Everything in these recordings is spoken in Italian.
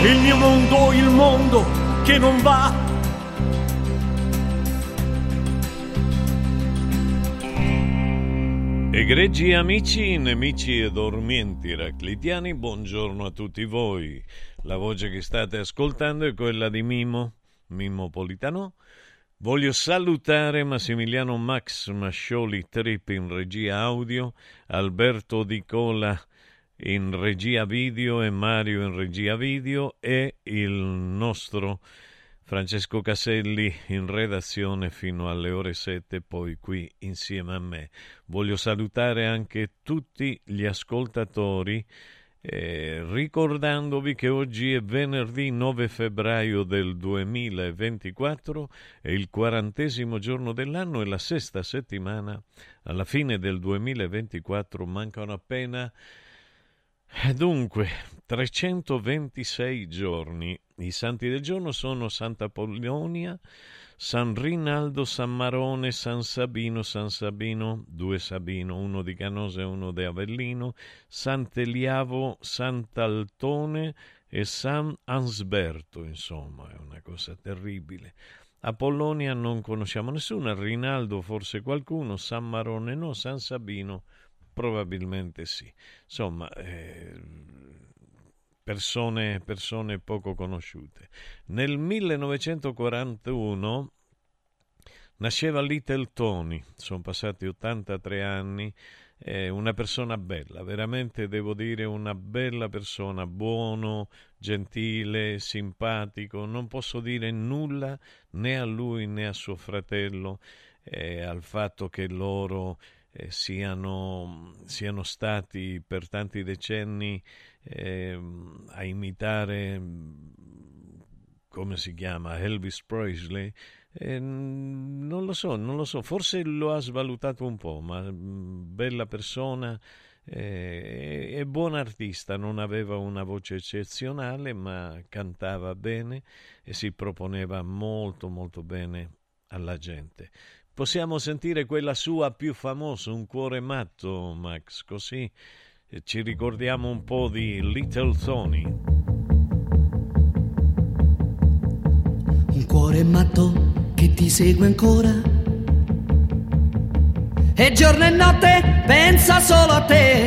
Il mio mondo, il mondo che non va. Egregi amici, nemici e dormienti raclitiani, buongiorno a tutti voi. La voce che state ascoltando è quella di Mimo, Mimo Politano. Voglio salutare Massimiliano Max Mascioli Trip in regia audio, Alberto Di Cola in regia video e Mario in regia video e il nostro Francesco Caselli in redazione fino alle ore 7, poi qui insieme a me. Voglio salutare anche tutti gli ascoltatori. Eh, ricordandovi che oggi è venerdì 9 febbraio del 2024, è il quarantesimo giorno dell'anno e la sesta settimana alla fine del 2024 mancano appena Dunque, 326 giorni. I santi del giorno sono Santa Polonia, San Rinaldo, San Marone, San Sabino, San Sabino, due Sabino, uno di Canosa e uno di Avellino, Sant'Eliavo, Sant'Altone e San Ansberto, insomma, è una cosa terribile. A Polonia non conosciamo nessuno, a Rinaldo forse qualcuno, San Marone no, San Sabino probabilmente sì. Insomma, eh, persone, persone poco conosciute. Nel 1941 nasceva Little Tony, sono passati 83 anni, eh, una persona bella, veramente devo dire una bella persona, buono, gentile, simpatico, non posso dire nulla né a lui né a suo fratello eh, al fatto che loro eh, siano, siano, stati per tanti decenni eh, a imitare, come si chiama, Elvis Presley. Eh, non lo so, non lo so, forse lo ha svalutato un po', ma mm, bella persona eh, e buon artista, non aveva una voce eccezionale, ma cantava bene e si proponeva molto molto bene alla gente. Possiamo sentire quella sua più famosa, Un cuore matto, Max, così ci ricordiamo un po' di Little Tony. Un cuore matto che ti segue ancora. E giorno e notte pensa solo a te.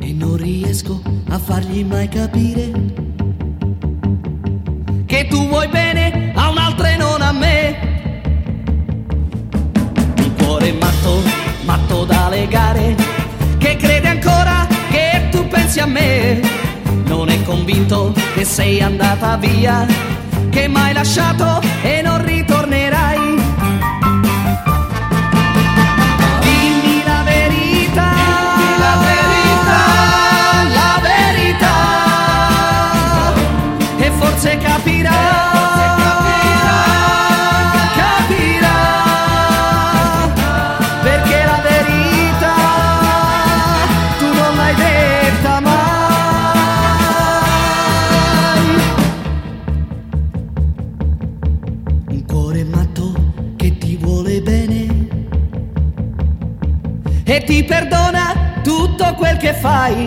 E non riesco a fargli mai capire che tu vuoi bene a un'altra e non a me cuore matto, matto da legare, che crede ancora che tu pensi a me. Non è convinto che sei andata via, che m'hai lasciato e non ritornerai. Perdona tutto quel che fai.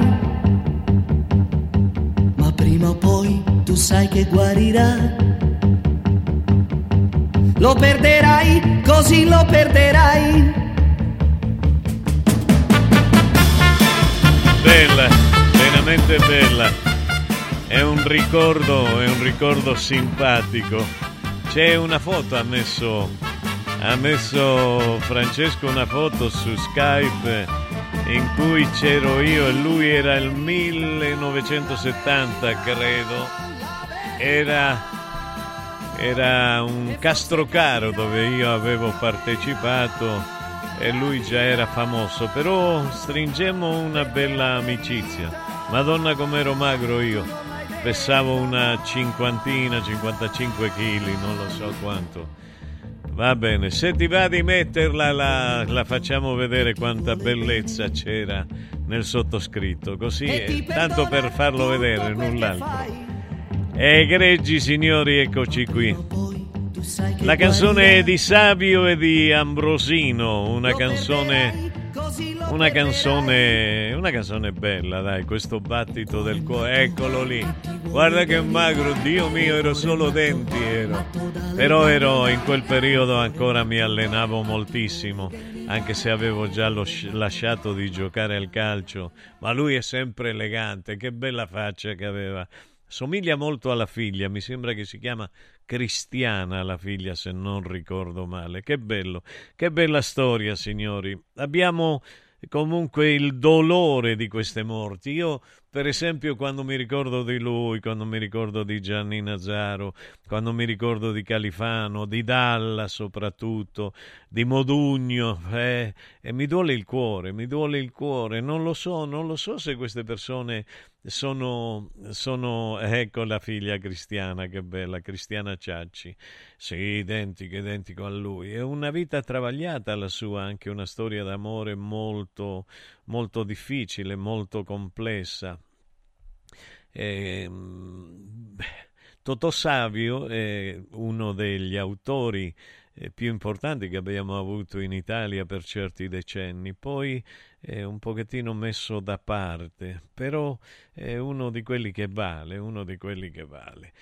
Ma prima o poi tu sai che guarirà. Lo perderai, così lo perderai. Bella, veramente bella. È un ricordo, è un ricordo simpatico. C'è una foto, ha messo ha messo Francesco una foto su Skype in cui c'ero io e lui era il 1970 credo. Era, era un Castrocaro dove io avevo partecipato e lui già era famoso. Però stringemmo una bella amicizia. Madonna com'ero magro io. Pesavo una cinquantina 55 kg non lo so quanto Va bene, se ti va di metterla la, la facciamo vedere quanta bellezza c'era nel sottoscritto, così è, tanto per farlo vedere, null'altro. Egregi signori, eccoci qui. La canzone è di Savio e di Ambrosino, una canzone una canzone, una canzone bella, dai, questo battito del cuore, eccolo lì. Guarda che magro, Dio mio, ero solo denti, ero. Però ero in quel periodo ancora mi allenavo moltissimo, anche se avevo già lasciato di giocare al calcio, ma lui è sempre elegante, che bella faccia che aveva. Somiglia molto alla figlia, mi sembra che si chiama Cristiana la figlia, se non ricordo male. Che bello, che bella storia, signori. Abbiamo comunque il dolore di queste morti. Io, per esempio, quando mi ricordo di lui, quando mi ricordo di Gianni Nazaro, quando mi ricordo di Califano, di Dalla soprattutto, di Modugno, eh, e mi duole il cuore, mi duole il cuore. Non lo so, non lo so se queste persone sono, sono, ecco la figlia cristiana, che bella, Cristiana Ciacci, sì, identico, identico a lui. È una vita travagliata la sua, anche una storia d'amore molto, molto difficile, molto complessa. E, ehm, Totò Savio è uno degli autori eh, più importanti che abbiamo avuto in Italia per certi decenni, poi è un pochettino messo da parte, però è uno di quelli che vale, uno di quelli che vale.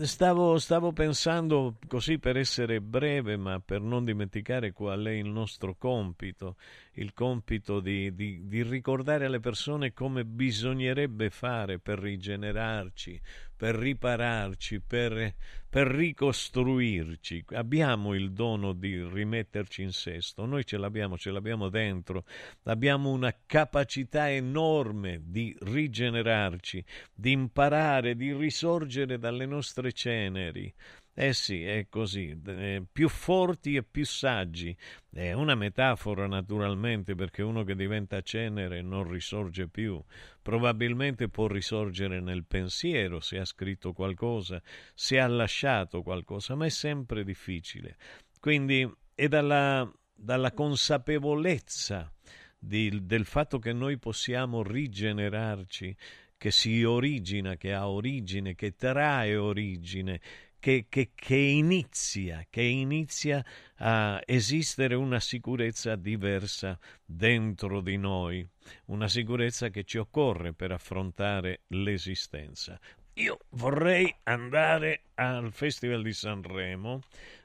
Stavo, stavo, pensando, così per essere breve, ma per non dimenticare qual è il nostro compito, il compito di, di, di ricordare alle persone come bisognerebbe fare per rigenerarci, per ripararci, per, per ricostruirci. Abbiamo il dono di rimetterci in sesto, noi ce l'abbiamo, ce l'abbiamo dentro, abbiamo una capacità enorme di rigenerarci, di imparare, di risorgere dalle nostre ceneri. Eh sì, è così, eh, più forti e più saggi. È una metafora naturalmente perché uno che diventa cenere non risorge più. Probabilmente può risorgere nel pensiero se ha scritto qualcosa, se ha lasciato qualcosa, ma è sempre difficile. Quindi è dalla, dalla consapevolezza di, del fatto che noi possiamo rigenerarci, che si origina, che ha origine, che trae origine, che, che, che, inizia, che inizia a esistere una sicurezza diversa dentro di noi, una sicurezza che ci occorre per affrontare l'esistenza. Io vorrei andare al Festival di Sanremo.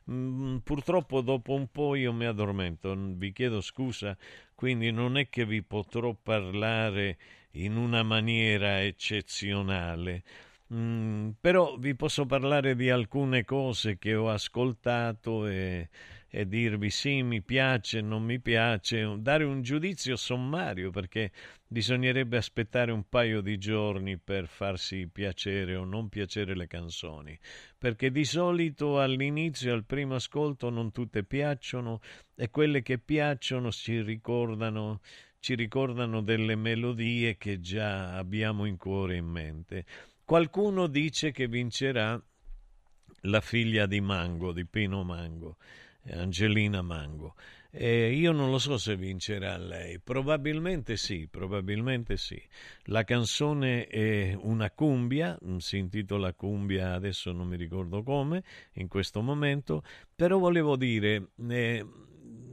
Mm, purtroppo dopo un po' io mi addormento, vi chiedo scusa, quindi non è che vi potrò parlare in una maniera eccezionale. Mm, però vi posso parlare di alcune cose che ho ascoltato e, e, dirvi sì, mi piace, non mi piace, dare un giudizio sommario perché bisognerebbe aspettare un paio di giorni per farsi piacere o non piacere le canzoni, perché di solito all'inizio, al primo ascolto, non tutte piacciono e quelle che piacciono ci ricordano ci ricordano delle melodie che già abbiamo in cuore e in mente. Qualcuno dice che vincerà la figlia di Mango, di Pino Mango, Angelina Mango. E io non lo so se vincerà lei, probabilmente sì, probabilmente sì. La canzone è una cumbia, si intitola Cumbia, adesso non mi ricordo come, in questo momento, però volevo dire, eh,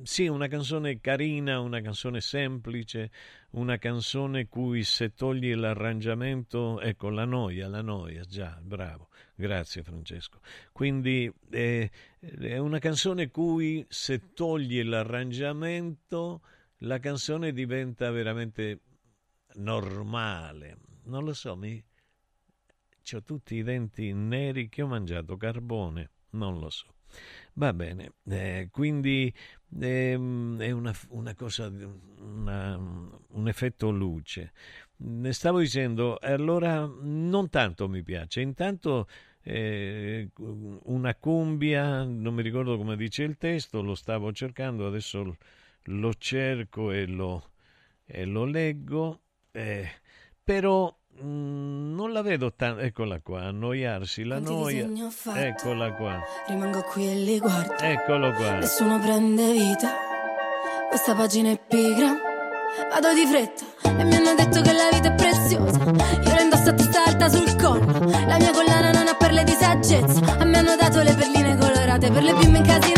sì, una canzone carina, una canzone semplice, una canzone cui se togli l'arrangiamento, ecco la noia, la noia, già, bravo, grazie Francesco. Quindi eh, è una canzone cui se togli l'arrangiamento, la canzone diventa veramente normale. Non lo so, mi... ho tutti i denti neri che ho mangiato carbone, non lo so. Va bene, eh, quindi è una, una cosa, una, un effetto luce. Ne stavo dicendo, allora non tanto mi piace, intanto eh, una cumbia, non mi ricordo come dice il testo, lo stavo cercando, adesso lo cerco e lo, e lo leggo, eh, però Mm, non la vedo tanto. Eccola qua, annoiarsi, la Quanti noia. Eccola qua. Rimango qui e li guardo. Eccolo qua. Nessuno prende vita. Questa pagina è pigra. Vado di fretta e mi hanno detto che la vita è preziosa. Io la indosso a testa alta sul collo. La mia collana non ha perle di saggezza. A me hanno dato le perline colorate per le bimbe incasinate con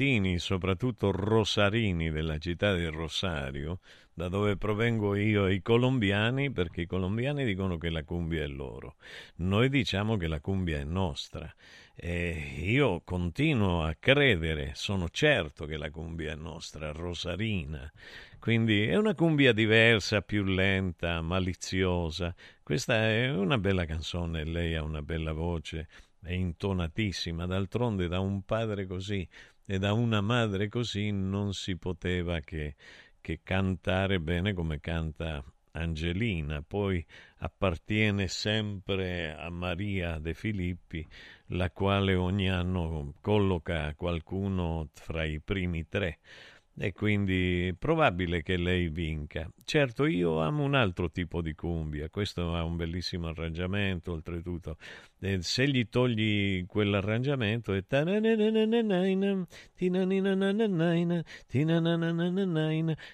Argentini, soprattutto rosarini della città di Rosario, da dove provengo io, e i colombiani, perché i colombiani dicono che la cumbia è loro. Noi diciamo che la cumbia è nostra. E io continuo a credere, sono certo che la cumbia è nostra, rosarina. Quindi è una cumbia diversa, più lenta, maliziosa. Questa è una bella canzone, lei ha una bella voce, è intonatissima. D'altronde da un padre così e da una madre così non si poteva che, che cantare bene come canta Angelina. Poi appartiene sempre a Maria De Filippi, la quale ogni anno colloca qualcuno fra i primi tre e quindi è probabile che lei vinca. Certo, io amo un altro tipo di cumbia, questo ha un bellissimo arrangiamento, oltretutto. E se gli togli quell'arrangiamento è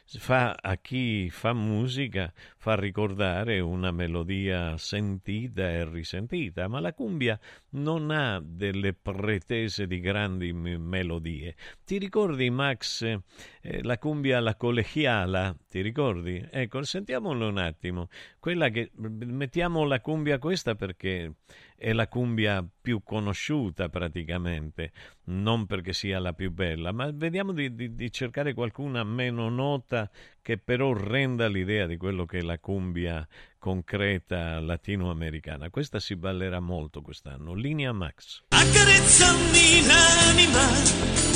fa a chi fa musica fa ricordare una melodia sentita e risentita, ma la cumbia non ha delle pretese di grandi melodie. Ti ricordi Max eh, la cumbia la collegiala, ti ricordi? Ecco, sentiamolo un attimo. Quella che mettiamo la cumbia questa perché è la cumbia più conosciuta praticamente, non perché sia la più bella, ma vediamo di, di, di, cercare qualcuna meno nota che però renda l'idea di quello che è la cumbia concreta latinoamericana. Questa si ballerà molto quest'anno. Linea Max. Accarezzami l'anima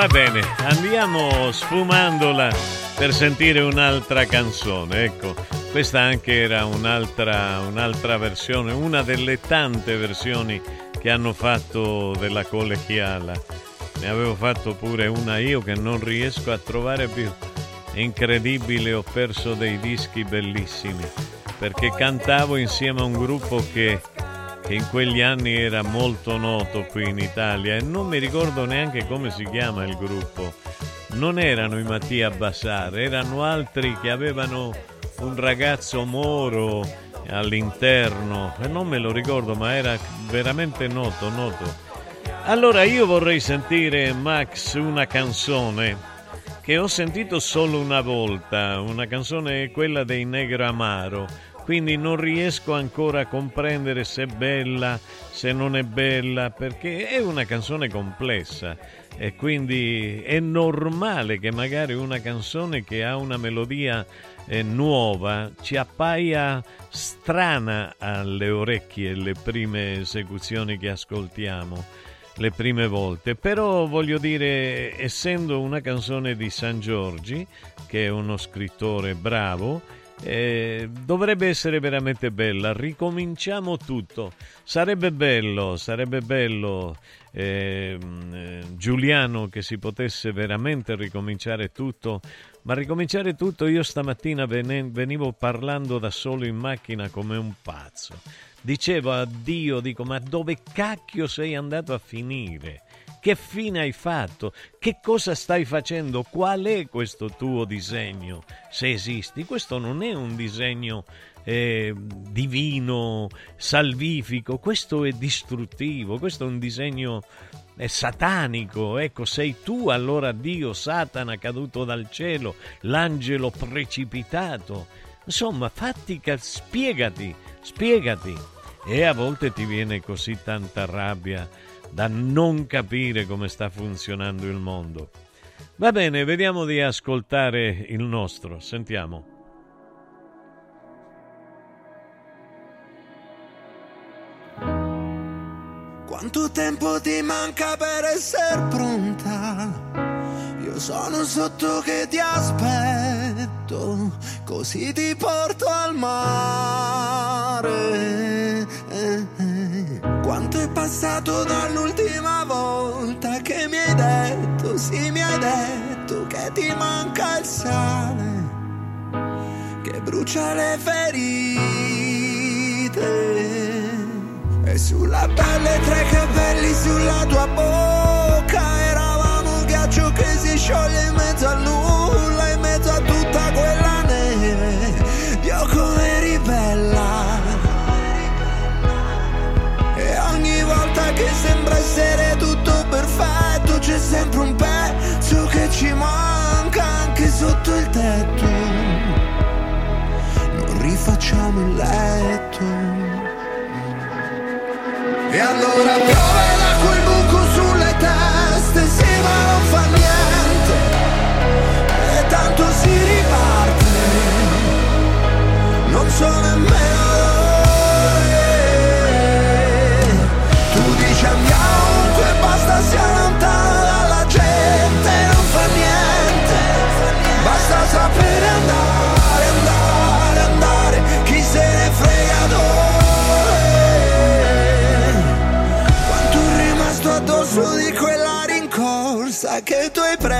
Va bene. Andiamo sfumandola per sentire un'altra canzone. Ecco, questa anche era un'altra, un'altra versione, una delle tante versioni che hanno fatto della Colechiala. Ne avevo fatto pure una io che non riesco a trovare più. È incredibile, ho perso dei dischi bellissimi perché cantavo insieme a un gruppo che che in quegli anni era molto noto qui in Italia e non mi ricordo neanche come si chiama il gruppo. Non erano i Mattia Bassar, erano altri che avevano un ragazzo moro all'interno e non me lo ricordo ma era veramente noto, noto. Allora io vorrei sentire Max una canzone che ho sentito solo una volta, una canzone quella dei Negro Amaro, quindi non riesco ancora a comprendere se è bella, se non è bella, perché è una canzone complessa. E quindi è normale che magari una canzone che ha una melodia eh, nuova ci appaia strana alle orecchie le prime esecuzioni che ascoltiamo le prime volte, però voglio dire, essendo una canzone di San Giorgi, che è uno scrittore bravo, eh, dovrebbe essere veramente bella. Ricominciamo tutto. Sarebbe bello, sarebbe bello eh, Giuliano che si potesse veramente ricominciare tutto. Ma ricominciare tutto, io stamattina venivo parlando da solo in macchina come un pazzo dicevo a Dio, dico, ma dove cacchio sei andato a finire? Che fine hai fatto? Che cosa stai facendo? Qual è questo tuo disegno? Se esisti, questo non è un disegno eh, divino, salvifico, questo è distruttivo, questo è un disegno è satanico, ecco, sei tu allora Dio, Satana caduto dal cielo, l'angelo precipitato. Insomma, fatti, spiegati spiegati. E a volte ti viene così tanta rabbia da non capire come sta funzionando il mondo. Va bene, vediamo di ascoltare il nostro, sentiamo. Quanto tempo ti manca per essere pronta? Io sono sotto che ti aspetto, così ti porto al mare. Quanto è passato dall'ultima volta che mi hai detto, sì mi hai detto che ti manca il sale, che brucia le ferite. E sulla pelle tre capelli sulla tua bocca ghiaccio che si scioglie in mezzo al nulla, Rifacciamo il letto. E allora piove da quel buco sulle teste, sì ma non fa niente, e tanto si riparte, non so nemmeno che tu hai preso,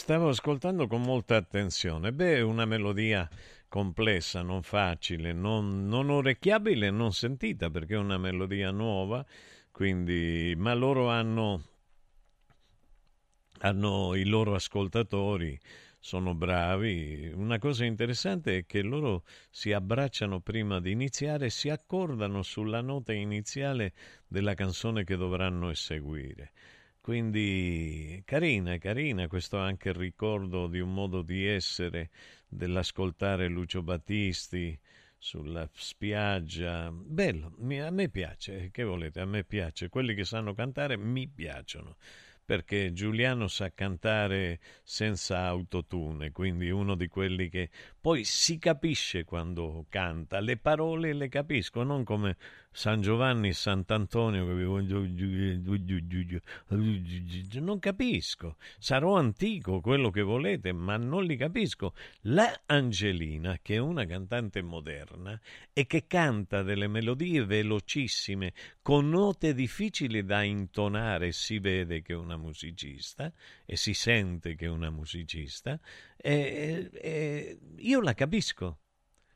stavo ascoltando con molta attenzione. Beh, è una melodia complessa, non facile, non, non orecchiabile, non sentita perché è una melodia nuova, quindi, ma loro hanno, hanno i loro ascoltatori, sono bravi. Una cosa interessante è che loro si abbracciano prima di iniziare e si accordano sulla nota iniziale della canzone che dovranno eseguire. Quindi carina, carina, questo anche il ricordo di un modo di essere, dell'ascoltare Lucio Battisti sulla spiaggia. Bello, a me piace, che volete, a me piace. Quelli che sanno cantare mi piacciono perché Giuliano sa cantare senza autotune, quindi uno di quelli che poi si capisce quando canta, le parole le capisco, non come San Giovanni e Sant'Antonio non capisco, sarò antico, quello che volete, ma non li capisco. La Angelina, che è una cantante moderna e che canta delle melodie velocissime con note difficili da intonare, si vede che è una musicista e si sente che è una musicista, e, e io la capisco,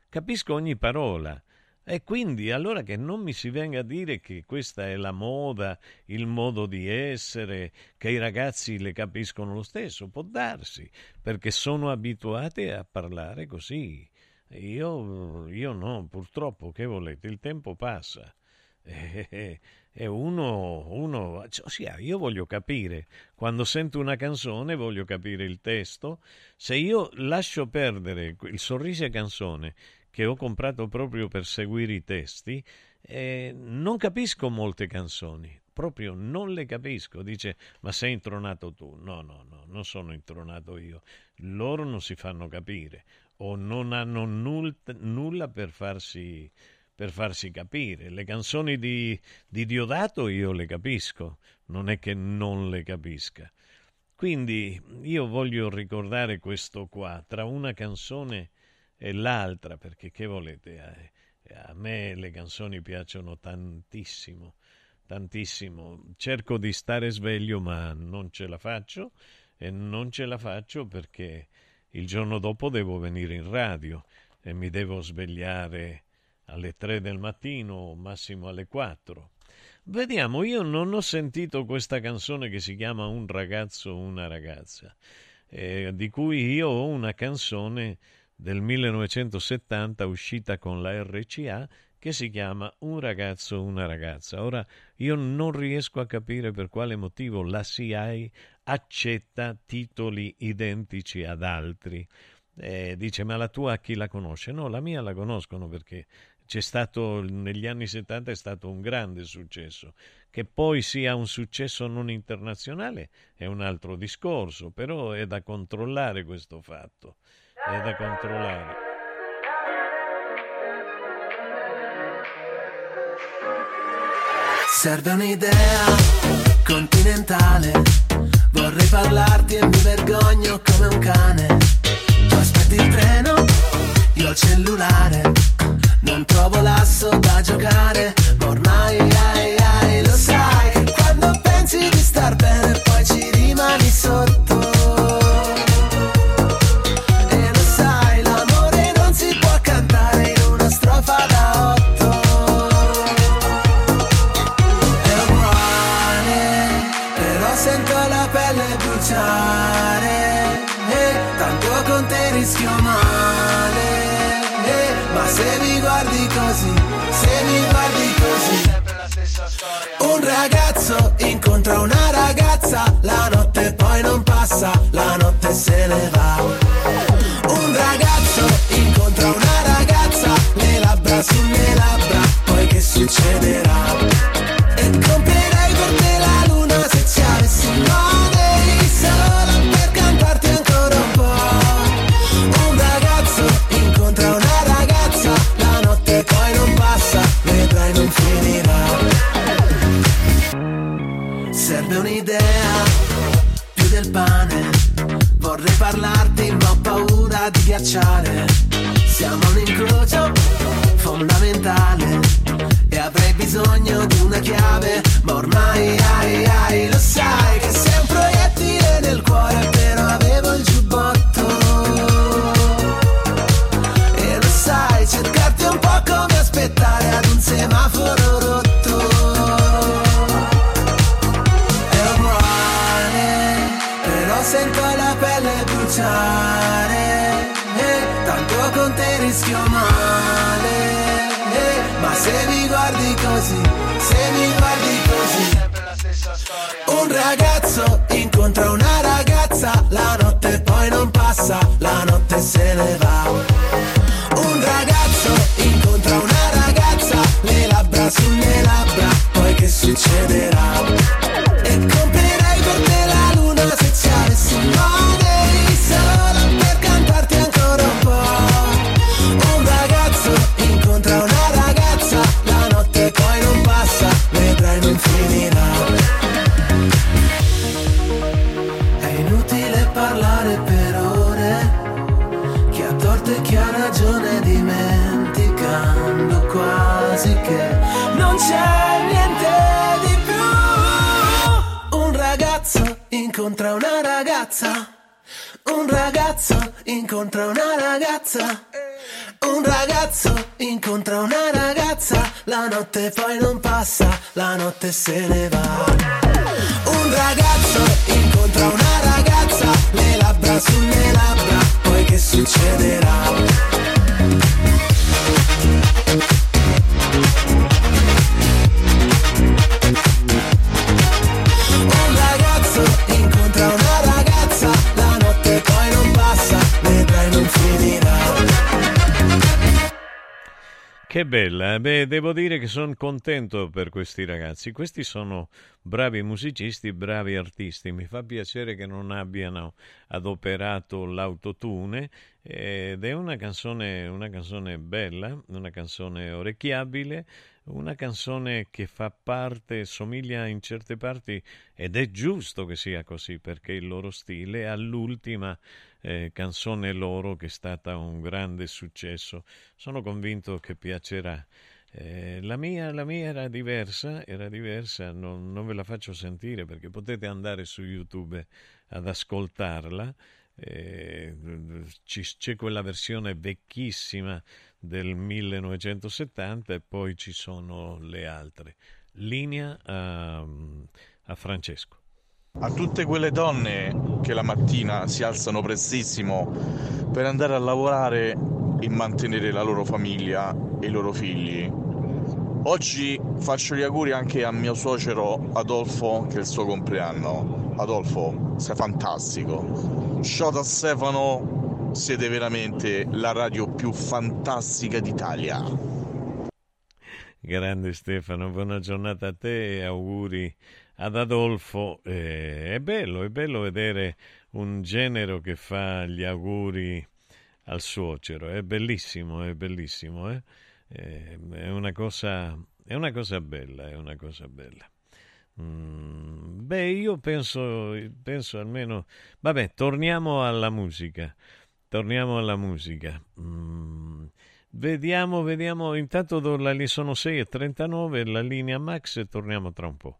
capisco ogni parola. E quindi allora che non mi si venga a dire che questa è la moda, il modo di essere, che i ragazzi le capiscono lo stesso, può darsi, perché sono abituati a parlare così. Io, io no, purtroppo, che volete, il tempo passa. E, e uno, uno, ossia, io voglio capire, quando sento una canzone voglio capire il testo, se io lascio perdere il sorriso e canzone che ho comprato proprio per seguire i testi, eh, non capisco molte canzoni, proprio non le capisco. Dice, ma sei intronato tu? No, no, no, non sono intronato io. Loro non si fanno capire o non hanno null- nulla per farsi, per farsi capire. Le canzoni di, di Diodato io le capisco, non è che non le capisca. Quindi io voglio ricordare questo qua, tra una canzone e l'altra, perché che volete? Eh, a me le canzoni piacciono tantissimo, tantissimo. Cerco di stare sveglio, ma non ce la faccio e non ce la faccio perché il giorno dopo devo venire in radio e mi devo svegliare alle 3 del mattino, massimo alle 4. Vediamo, io non ho sentito questa canzone che si chiama Un ragazzo, una ragazza, eh, di cui io ho una canzone del 1970 uscita con la RCA che si chiama Un ragazzo, una ragazza. Ora io non riesco a capire per quale motivo la CIA accetta titoli identici ad altri. Eh, dice ma la tua chi la conosce? No, la mia la conoscono perché c'è stato negli anni 70 è stato un grande successo. Che poi sia un successo non internazionale è un altro discorso, però è da controllare questo fatto è da controllare. Serve un'idea continentale. Vorrei parlarti e mi vergogno come un cane. Tu aspetti il treno, io il cellulare. Non trovo l'asso da giocare. Ormai ai, ai, lo sai quando pensi di star bene poi non passa, la notte se ne va. Un ragazzo incontra una ragazza, le labbra sulle labbra, poi che succederà? Ghiacciare. Siamo un incrocio, fondamentale e avrei bisogno di una chiave, ma ormai ai ai lo sai che sei un proiettile nel cuore, però avevo il giubbotto. E lo sai, cercarti un po' come aspettare ad un semaforo poi non passa, la notte se ne va. Notte poi non passa, la notte se ne va. Beh, devo dire che sono contento per questi ragazzi. Questi sono bravi musicisti, bravi artisti. Mi fa piacere che non abbiano adoperato l'autotune ed è una canzone, una canzone bella, una canzone orecchiabile, una canzone che fa parte, somiglia in certe parti ed è giusto che sia così perché il loro stile all'ultima eh, canzone loro che è stata un grande successo. Sono convinto che piacerà. Eh, la, mia, la mia era diversa, era diversa, non, non ve la faccio sentire perché potete andare su YouTube ad ascoltarla. Eh, c'è quella versione vecchissima del 1970 e poi ci sono le altre. Linea a, a Francesco. A tutte quelle donne che la mattina si alzano prestissimo per andare a lavorare e mantenere la loro famiglia e i loro figli. Oggi faccio gli auguri anche a mio suocero Adolfo che è il suo compleanno. Adolfo, sei fantastico. Shota Stefano, siete veramente la radio più fantastica d'Italia. Grande Stefano, buona giornata a te e auguri ad Adolfo. Eh, è bello, è bello vedere un genero che fa gli auguri al suocero, è bellissimo, è bellissimo, eh? Eh, è, una cosa, è una cosa bella, è una cosa bella. Mm, beh, io penso, penso almeno... Vabbè, torniamo alla musica. Torniamo alla musica. Mm, vediamo, vediamo. Intanto li sono 6.39, la linea Max e torniamo tra un po'.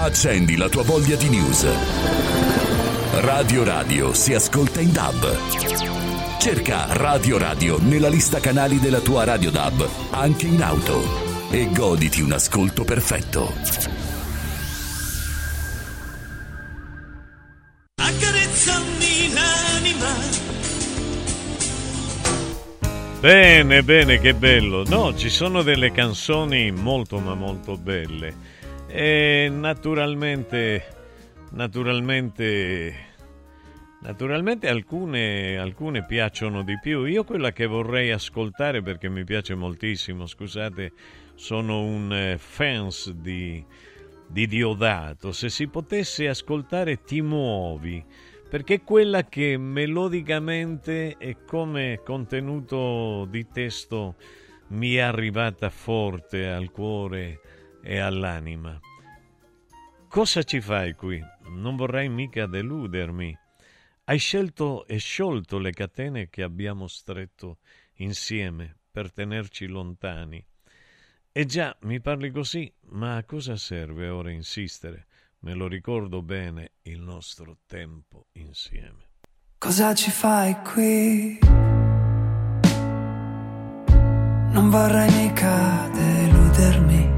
Accendi la tua voglia di news. Radio Radio si ascolta in DAB. Cerca Radio Radio nella lista canali della tua Radio DAB, anche in auto. E goditi un ascolto perfetto. Accarezzami l'anima Bene, bene, che bello. No, ci sono delle canzoni molto ma molto belle. E naturalmente, naturalmente, naturalmente alcune, alcune piacciono di più. Io quella che vorrei ascoltare perché mi piace moltissimo, scusate, sono un eh, fans di, di Diodato. Se si potesse ascoltare Ti muovi, perché quella che melodicamente e come contenuto di testo mi è arrivata forte al cuore e all'anima. Cosa ci fai qui? Non vorrai mica deludermi. Hai scelto e sciolto le catene che abbiamo stretto insieme per tenerci lontani. E già mi parli così, ma a cosa serve ora insistere? Me lo ricordo bene il nostro tempo insieme. Cosa ci fai qui? Non vorrei mica deludermi.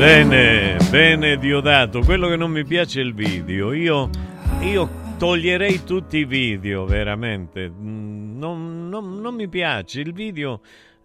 Bene, bene Diodato, quello che non mi piace è il video. Io, io toglierei tutti i video, veramente. Mm, Non, non- non mi piace il video.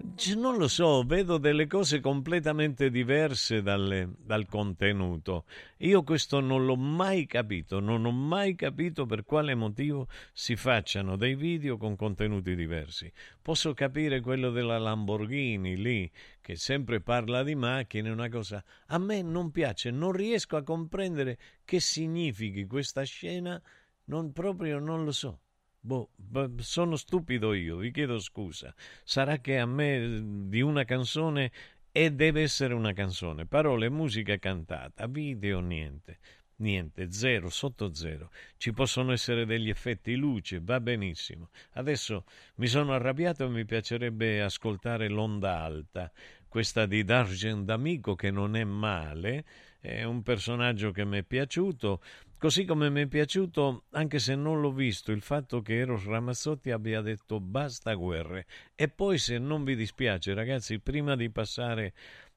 Non lo so, vedo delle cose completamente diverse dalle- dal contenuto. Io questo non l'ho mai capito, non ho mai capito per quale motivo si facciano dei video con contenuti diversi. Posso capire quello della Lamborghini lì, che sempre parla di macchine, una cosa. A me non piace, non riesco a comprendere che significhi questa scena, non proprio non lo so. Boh, sono stupido io, vi chiedo scusa. Sarà che a me eh, di una canzone e deve essere una canzone, parole, musica cantata, video niente. Niente, zero, sotto zero. Ci possono essere degli effetti luce, va benissimo. Adesso mi sono arrabbiato e mi piacerebbe ascoltare l'onda alta, questa di D'Argent D'Amico che non è male, è un personaggio che mi è piaciuto, così come mi è piaciuto, anche se non l'ho visto, il fatto che Eros Ramazzotti abbia detto basta guerre. E poi se non vi dispiace ragazzi, prima di passare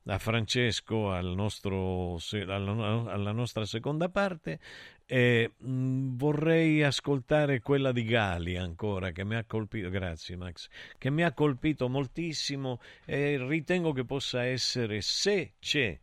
a Francesco al nostro, alla, nostra seconda parte. eh, mh, vorrei ascoltare quella di Gali ancora che mi ha colpito, grazie Max, che mi ha colpito moltissimo e ritengo che possa essere, se c'è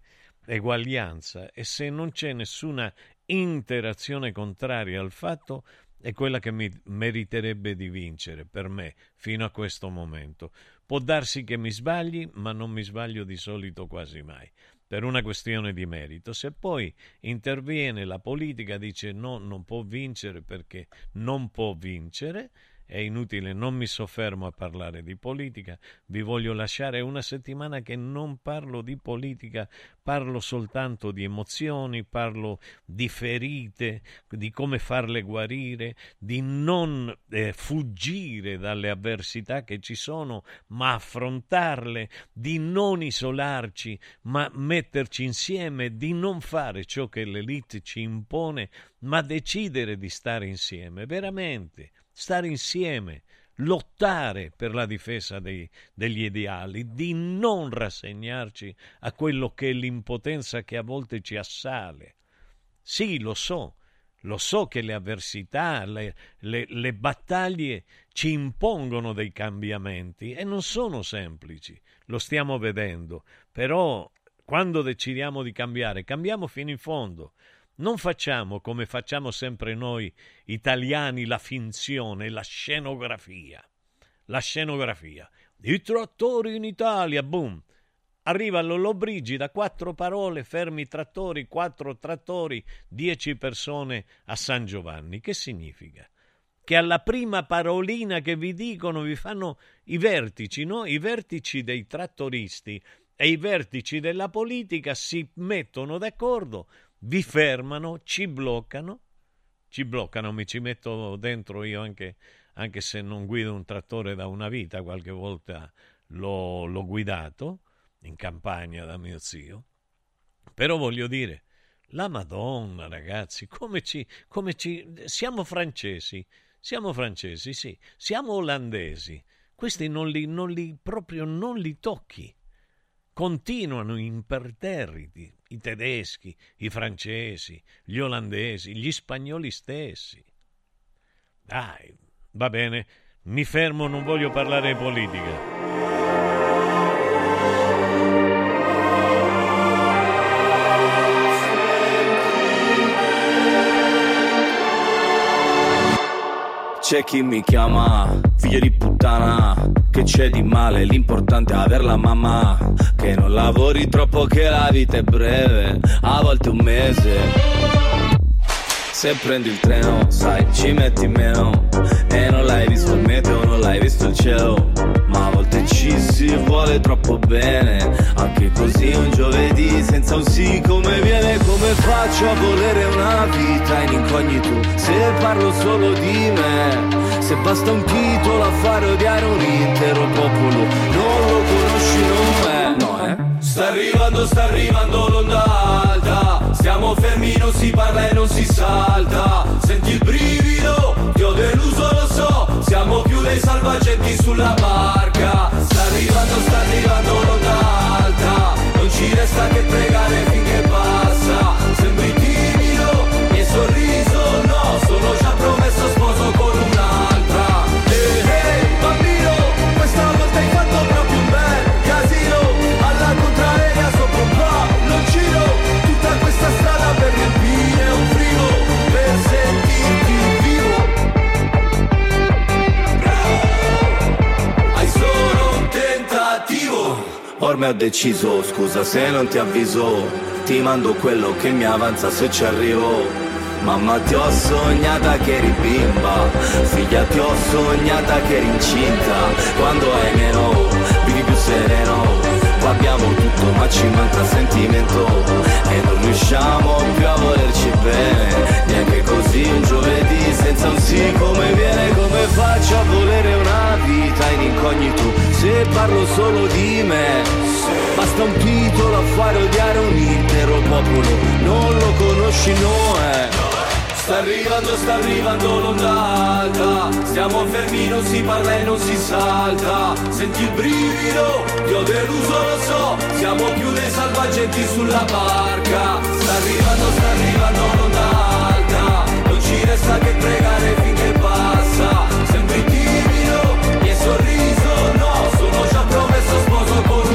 eguaglianza e se non c'è nessuna interazione contraria al fatto, è quella che mi meriterebbe di vincere per me fino a questo momento. Può darsi che mi sbagli, ma non mi sbaglio di solito quasi mai, per una questione di merito. Se poi interviene la politica, dice no, non può vincere perché non può vincere, è inutile, non mi soffermo a parlare di politica, vi voglio lasciare una settimana che non parlo di politica, parlo soltanto di emozioni, parlo di ferite, di come farle guarire, di non eh, fuggire dalle avversità che ci sono, ma affrontarle, di non isolarci, ma metterci insieme, di non fare ciò che l'elite ci impone, ma decidere di stare insieme, veramente stare insieme, lottare per la difesa dei- degli ideali, di non rassegnarci a quello che è l'impotenza che a volte ci assale. Sì, lo so, lo so che le avversità, le, le- le battaglie ci impongono dei cambiamenti e non sono semplici, lo stiamo vedendo, però quando decidiamo di cambiare, cambiamo fino in fondo. Non facciamo come facciamo sempre noi italiani la finzione, la scenografia. La scenografia. I trattori in Italia, boom. Arriva Lollobrigida, quattro parole, fermi i trattori, quattro trattori, dieci persone a San Giovanni. Che significa? Che alla prima parolina che vi dicono vi fanno i vertici, no? I vertici dei trattoristi e i vertici della politica si mettono d'accordo, vi fermano, ci bloccano, ci bloccano, mi ci metto dentro io anche anche se non guido un trattore da una vita, qualche volta l'ho, l'ho guidato in campagna da mio zio. Però voglio dire, la Madonna, ragazzi, come ci, come ci... Siamo francesi, siamo francesi, sì, siamo olandesi. Questi non li, non li proprio non li tocchi. Continuano imperterriti i tedeschi, i francesi, gli olandesi, gli spagnoli stessi. Dai, va bene, mi fermo, non voglio parlare di politica. C'è chi mi chiama figlio di puttana Che c'è di male, l'importante è aver la mamma. Che non lavori troppo che la vita è breve A volte un mese. Se prendi il treno, sai, ci metti meno. E non l'hai visto il meteo, non l'hai visto il cielo Ma a volte ci si vuole troppo bene Anche così un giovedì senza un sì come viene Come faccio a volere una vita in incognito Se parlo solo di me Se basta un titolo a fare odiare un intero popolo Non lo conosci, non me No, eh? Sta arrivando, sta arrivando l'onda alta Stiamo fermi, non si parla e non si salta Senti il brivido, Siamo più dei salvagenti sulla barca. Sta arrivando, sta arrivando l'onda alta. Non ci resta che pregare finché passa. Sembri timido, mi hai sorriso, Ormai ho deciso, scusa se non ti avviso Ti mando quello che mi avanza se ci arrivo. Mamma ti ho sognata che eri bimba Figlia ti ho sognata che eri incinta. Quando hai meno, vivi più sereno. Abbiamo tutto ma ci manca sentimento. E non riusciamo più a volerci bene Neanche così un giovedì un sì come viene Come faccio a volere una vita in incognito? Se parlo solo di me Basta un titolo a fare odiare un intero popolo. Non lo conosci, no eh Sta arrivando, sta arrivando l'onda alta Stiamo fermi, non si parla e non si salta. Senti il brivido, ti ho deluso, lo so. Siamo più dei salvagenti sulla barca. Sta arrivando, sta arrivando l'onda resta che pregare finché passa. Sembri timido, mi hai sorriso, no Sono già promesso sposo con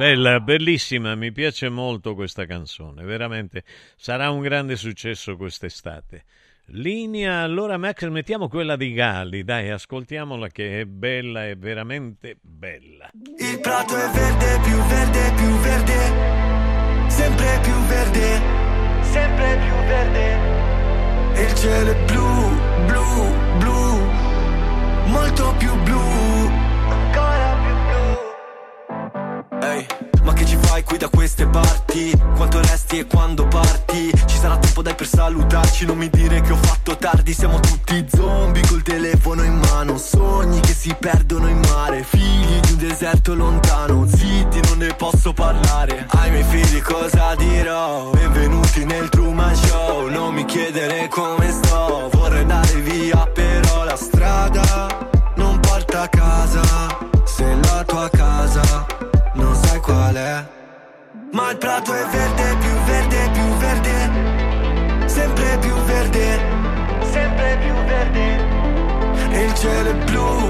Bella, bellissima, mi piace molto questa canzone, veramente sarà un grande successo quest'estate. Linea, allora Max, mettiamo quella di Galli, dai, ascoltiamola che è bella, è veramente bella. Il prato è verde, più verde, più verde, sempre più verde, sempre più verde. Il cielo è blu, scherzi e quando parti ci sarà tempo dai per salutarci. Non mi dire che ho fatto tardi, siamo tutti zombie col telefono in mano. Sogni che si perdono in mare, figli di un deserto lontano. Zitti, non ne posso parlare, ai miei figli cosa dirò? Benvenuti nel Truman Show, non mi chiedere come sto. Vorrei andare via però la strada non porta a casa. Se la tua casa non sai qual è. Ma il prato è verde. sempre più verde, e il cielo è blu.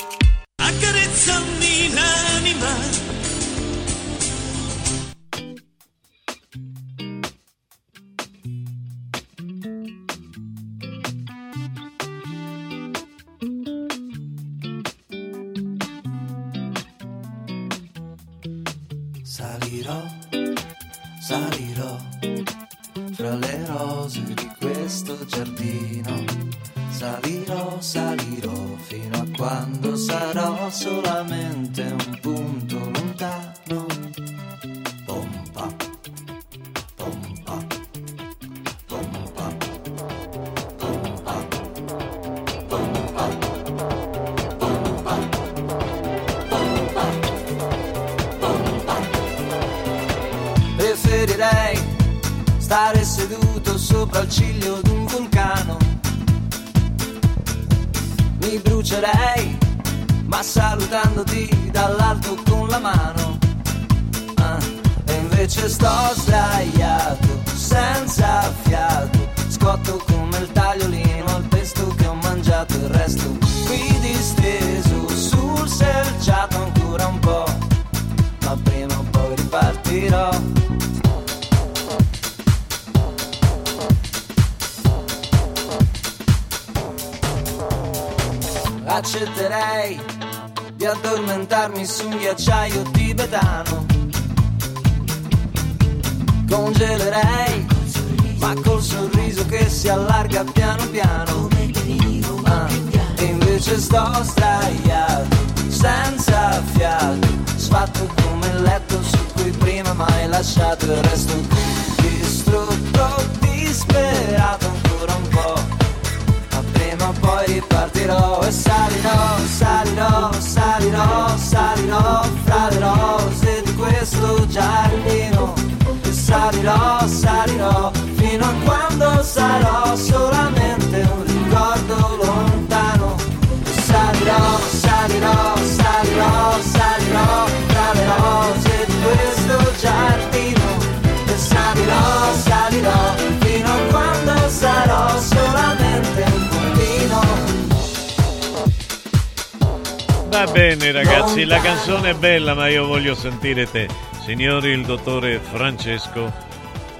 Sentire te. Signori, il dottore Francesco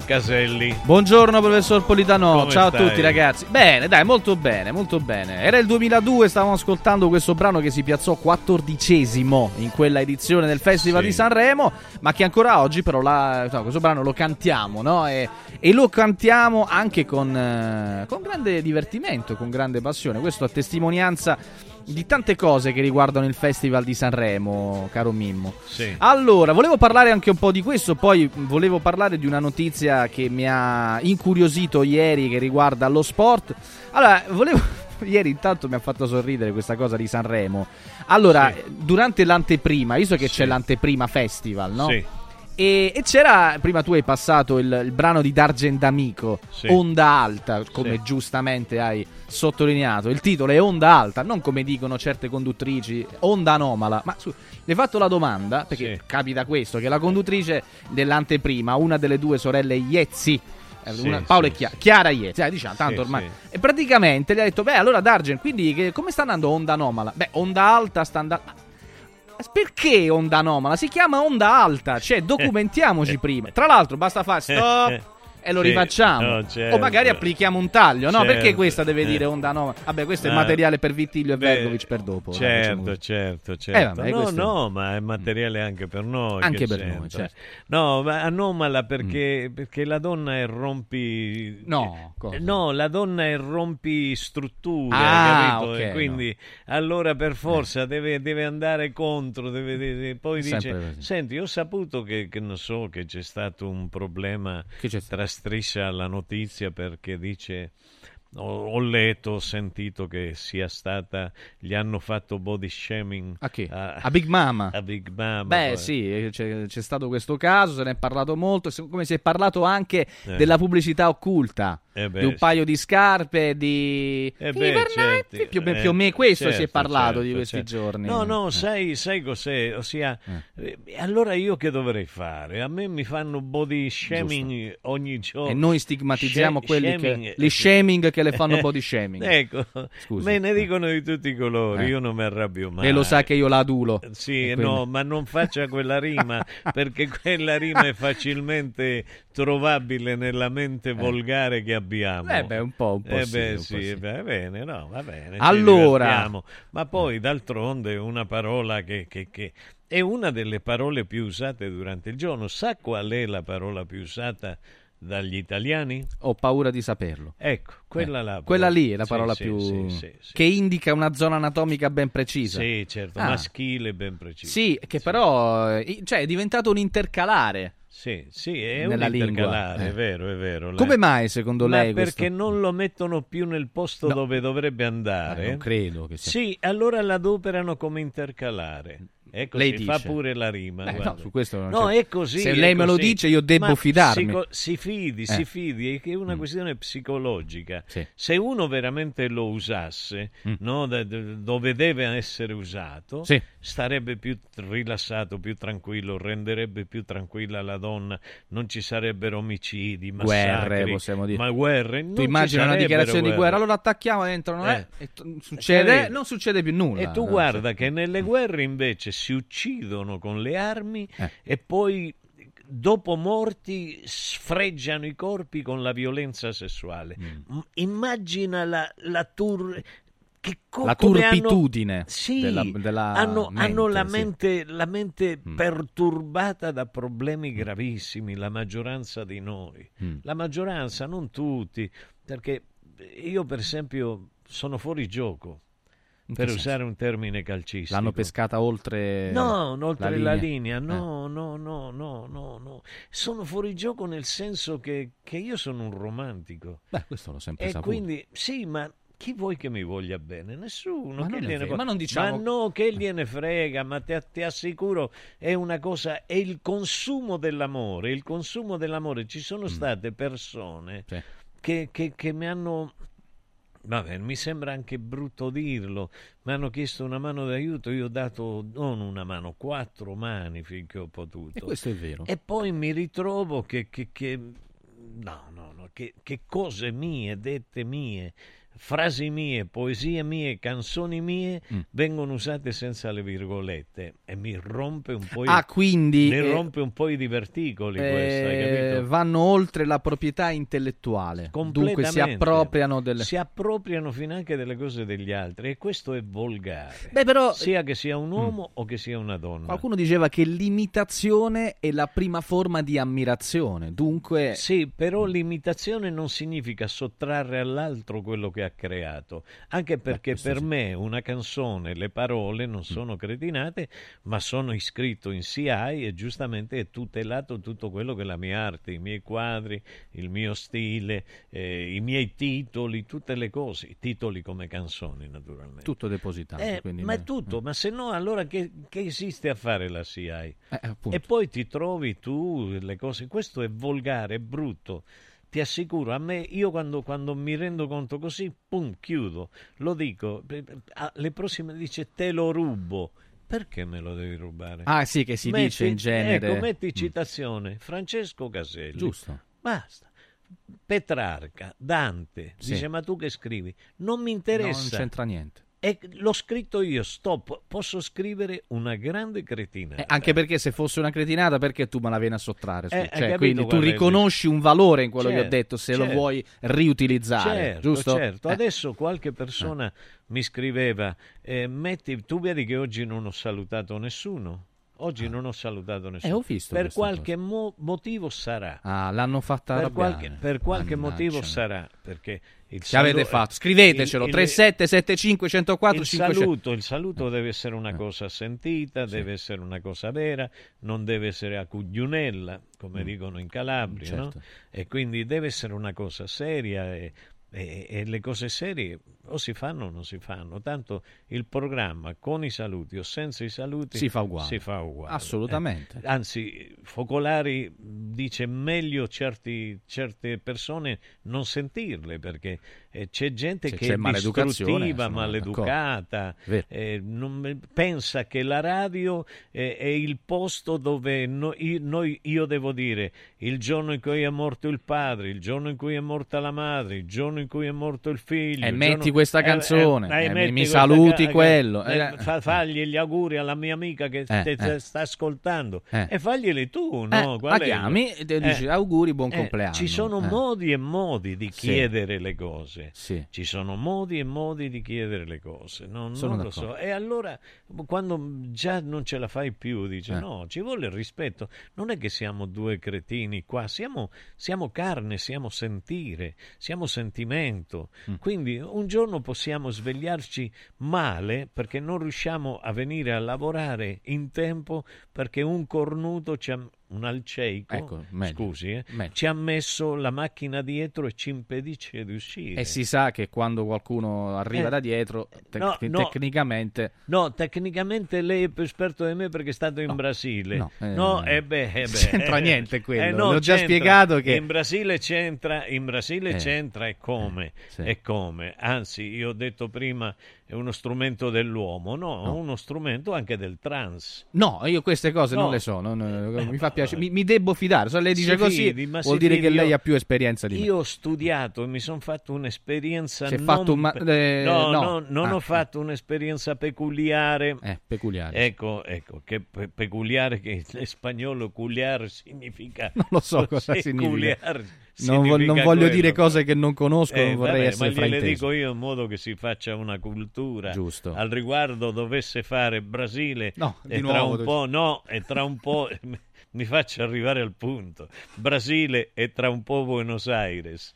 Caselli. Buongiorno professor Politano, Come ciao stai? a tutti ragazzi. Bene, dai, molto bene, molto bene. Era il 2002, stavamo ascoltando questo brano che si piazzò quattordicesimo in quella edizione del Festival Sì. di Sanremo, ma che ancora oggi però la- no, questo brano lo cantiamo, no? E, e lo cantiamo anche con, eh, con grande divertimento, con grande passione. Questo a testimonianza di tante cose che riguardano il Festival di Sanremo, caro Mimmo. Sì. Allora, volevo parlare anche un po' di questo, poi volevo parlare di una notizia che mi ha incuriosito ieri che riguarda lo sport. Allora, volevo... Ieri intanto mi ha fatto sorridere questa cosa di Sanremo. Allora, durante l'anteprima, visto che c'è l'anteprima festival, no? Sì. E, e c'era, prima tu hai passato il, il brano di D'Argent D'Amico, Sì. Onda Alta, come Sì. giustamente hai sottolineato. Il titolo è Onda Alta, non come dicono certe conduttrici, Onda Anomala. Ma su, le hai fatto la domanda, perché capita questo, che la conduttrice dell'anteprima, una delle due sorelle Iezzi, eh, Sì, Paolo sì, e Chia- Chiara Iezzi, eh, diciamo, tanto Sì, ormai. sì. E praticamente gli ha detto, beh allora D'Argent, quindi che- come sta andando Onda Anomala? Beh, Onda Alta sta andando... Perché onda anomala? Si chiama onda alta, cioè documentiamoci prima. Tra l'altro basta fare stop e lo Sì, rifacciamo. no, certo. O magari applichiamo un taglio, no? Perché Certo. questa deve Eh. dire onda anomala? Vabbè, questo è Ma- materiale per Vittilio e Beh, Vergovic per dopo. Certo, certo, certo. Eh, vabbè, no, questo- no, ma è materiale anche per noi. Anche che per noi, c'entra? certo. No, ma anomala perché, perché la donna è rompi... No, cosa? No, la donna è rompi strutture, Ah, capito? ok, E quindi allora per forza deve, deve andare contro, deve, deve- poi È sempre dice, così. senti, ho saputo che, che non so, che c'è stato un problema tra striscia alla notizia perché dice... Ho, ho letto, ho sentito che sia stata. Gli hanno fatto body shaming A chi? A Big Mama. A Big Mama. Beh, poi. sì, c'è, c'è stato questo caso, se ne è parlato molto, come si è parlato anche Eh. della pubblicità occulta. Eh beh, di un paio di scarpe, di... Eh beh, certo, più, eh, più o meno questo si è certo, parlato certo, di questi certo. giorni. No, no, Eh. sai, sai cos'è? Ossia, eh, allora io che dovrei fare? A me mi fanno body shaming ogni giorno. E noi stigmatizziamo Sha- quelli shaming, che, gli eh, shaming che le fanno body shaming. Ecco, Scusi. me ne dicono di tutti i colori, Eh. io non mi arrabbio mai. Lei lo sa che io la adulo. Sì, E no, ma non faccia quella rima, perché quella rima è facilmente trovabile nella mente volgare che abbiamo. Eh beh, un po', un po' Eh sì, beh, sì, sì. va bene, no, va bene. Allora. Ma poi, d'altronde, una parola che, che- che è una delle parole più usate durante il giorno. Sa qual è la parola più usata dagli italiani? Ho paura di saperlo. Ecco, quella Eh, là. Quella lì è la parola sì, più... sì, sì, che indica una zona anatomica ben precisa. Sì, certo, Ah. maschile ben preciso. Sì, che però eh, cioè, è diventato un intercalare. Sì, sì, è Nella un intercalare, lingua, eh. è vero, è vero. Come La- mai, secondo Ma lei, perché questo- non lo mettono più nel posto No. dove dovrebbe andare? Eh, non credo che sia- Sì, allora l'adoperano come intercalare. Ecco, Lei si fa dice. pure la rima. Guarda. no, su questo non No, c'è- è così. Se è lei me lo così. dice, io debbo Ma fidarmi. psico- si fidi, si Eh. fidi, è che è una Mm. questione psicologica. Sì. Se uno veramente lo usasse, Mm. no, da- da- dove deve essere usato, Sì. starebbe più rilassato, più tranquillo, renderebbe più tranquilla la donna, non ci sarebbero omicidi, Guerre, possiamo dire. ma guerre. non Tu ci immagini una dichiarazione di guerre. guerra, allora attacchiamo, entrano, eh, Eh. e t- succede, Capito? non succede più nulla. E tu No, guarda sì. che nelle guerre invece si uccidono con le armi Eh. e poi dopo morti sfreggiano i corpi con la violenza sessuale. Mm. Immagina la, la tur- che co- La come hanno- turpitudine Sì, della- della hanno, mente, hanno la sì. mente, la mente Mm. perturbata da problemi gravissimi, la maggioranza di noi. Mm. La maggioranza, non tutti, perché io per esempio sono fuori gioco. Per senso? usare un termine calcistico. L'hanno pescata oltre No, oltre la linea, Eh. no, no, no, no, no, no. Sono fuori gioco nel senso che, che io sono un romantico. Beh, questo l'ho sempre E saputo. quindi, sì, ma chi vuoi che mi voglia bene? Nessuno. Ma non gliene ma non diciamo- Ma no, che gliene frega, ma ti, ti assicuro, è una cosa, è il consumo dell'amore, il consumo dell'amore. Ci Mm. sono state persone che, che- che mi hanno... Vabbè, mi sembra anche brutto dirlo, mi hanno chiesto una mano d'aiuto, io ho dato non una mano, quattro mani finché ho potuto. E questo è vero. E poi mi ritrovo che, che- che- no, no, no, che, che cose mie, dette mie, frasi mie, poesie mie, canzoni mie Mm. vengono usate senza le virgolette e mi rompe un po' i, Ah, quindi, mi eh, rompe un po' i diverticoli questa, hai Eh, capito? vanno oltre la proprietà intellettuale. Dunque si appropriano delle... si appropriano finanche delle cose degli altri e questo è volgare. Beh, però- sia che sia un uomo o che sia una donna. Qualcuno diceva che l'imitazione è la prima forma di ammirazione. Dunque... Sì, però l'imitazione non significa sottrarre all'altro quello che ha creato, anche perché per me una canzone, le parole non sono cretinate, ma sono iscritto in CI e giustamente è tutelato tutto quello che è la mia arte, i miei quadri, il mio stile, eh, i miei titoli, tutte le cose, i titoli come canzoni naturalmente. Tutto depositato. Eh, ma è no. tutto, ma se no allora che, che esiste a fare la CI? Eh, e poi ti trovi tu le cose, questo è volgare, è brutto. Ti assicuro, a me, io quando, quando mi rendo conto così, pum, chiudo, lo dico, ah, le prossime dice te lo rubo. Perché me lo devi rubare? Ah, sì, che si dice in genere. Ecco, metti citazione, Francesco Caselli. Giusto. Basta. Petrarca, Dante, Sì. dice ma tu che scrivi? Non mi interessa. non c'entra niente. E l'ho scritto io, stop, posso scrivere una grande cretina. Eh, anche perché se fosse una cretinata, perché tu me la vieni a sottrare? Eh, Cioè, quindi tu riconosci un valore in quello che ho Certo, detto se lo certo. vuoi riutilizzare, Certo, giusto? certo. Eh. Adesso qualche persona mi scriveva, eh, metti, tu vedi che oggi non ho salutato nessuno. Oggi non ho salutato nessuno. Eh, ho visto per qualche mo- motivo sarà. Ah, l'hanno fatta per arrabbiare. qualche, per qualche motivo sarà. Perché il Che avete fatto? Scrivetecelo, il- il- 3775 104 il 500. saluto, il saluto deve essere Eh. una cosa sentita, deve essere una cosa vera, non deve essere a cuglionella, come dicono in Calabria, no? certo. e quindi deve essere una cosa seria e, e- e le cose serie o si fanno o non si fanno, tanto il programma con i saluti o senza i saluti Si fa uguale. si fa uguale. Assolutamente. Eh, Anzi, Focolari dice meglio certi- certe persone non sentirle perché eh, c'è gente Se che c'è è distruttiva, maleducata, eh, non- pensa che la radio è, è il posto dove no- io, noi- io devo dire il giorno in cui è morto il padre, il giorno in cui è morta la madre, il giorno in cui è morto il figlio. E il metti giorno- questa canzone, eh, mi- metti mi questa saluti ca- quello, eh, eh, fa- fagli gli auguri alla mia amica che Eh, te- te eh. sta ascoltando Eh. e faglieli tu, Eh, no? la chiami e dici, auguri, buon compleanno. Ci sono Eh. modi e modi di Sì. chiedere le cose. Sì. Ci sono modi e modi di chiedere le cose. Non, non lo so. E allora, quando già non ce la fai più, dice: Eh. No, ci vuole il rispetto. Non è che siamo due cretini qua, siamo, siamo carne, siamo sentire, siamo sentimento. Mm. Quindi un giorno possiamo svegliarci male perché non riusciamo a venire a lavorare in tempo perché un cornuto ci ha. Un alceico, Ecco, scusi, eh, ci ha messo la macchina dietro e ci impedisce di uscire. E si sa che quando qualcuno arriva Eh. da dietro, te- No, no. tecnicamente... No, tecnicamente lei è più esperto di me perché è stato in Brasile. no, eh, No, eh beh, eh beh, c'entra eh, niente quello. eh, no, L'ho già spiegato che- In Brasile c'entra, in Brasile c'entra e come, sì. e come. Anzi, io ho detto prima è uno strumento dell'uomo, no, No. uno strumento anche del trans. No, io queste cose No. non le so, non- mi fa piacere, mi, mi debbo fidare, se lei dice Si così fidi, vuol dire fidi, che lei io- ha più esperienza di me. Io ho studiato e mi sono fatto un'esperienza. Non fatto un ma- eh, no, no. no, non Ah, ho fatto un'esperienza peculiare. Eh, peculiare. Ecco, ecco, che pe- peculiare che in spagnolo culiar significa. Non lo so cosa significa. Non, vo- non voglio quello. dire cose che non conosco, Eh, non vorrei vabbè, essere ma frainteso. dico io in modo che si faccia una cultura. Giusto. Al riguardo dovesse fare Brasile No, e tra nuovo, un po' no, e tra un po' mi faccia arrivare al punto. Brasile e tra un po' Buenos Aires.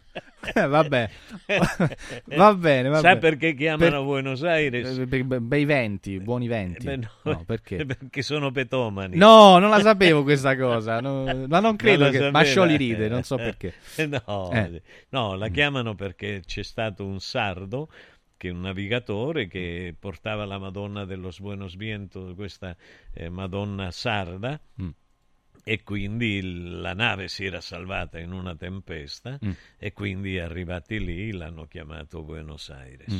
Eh, vabbè, va bene. Va Sa bene. perché chiamano Per- Buenos Aires? eh, be- be- bei venti, buoni venti. Eh, beh, no, No, perché? Perché sono petomani. No, non la sapevo questa cosa, no, ma non credo la che... Mascioli ride, non so perché. no, Eh. no, la chiamano perché c'è stato un sardo che un navigatore che portava la Madonna dello Buenos Vientos, questa eh, Madonna sarda, Mm. E quindi la nave si era salvata in una tempesta Mm. e quindi arrivati lì l'hanno chiamato Buenos Aires. Mm.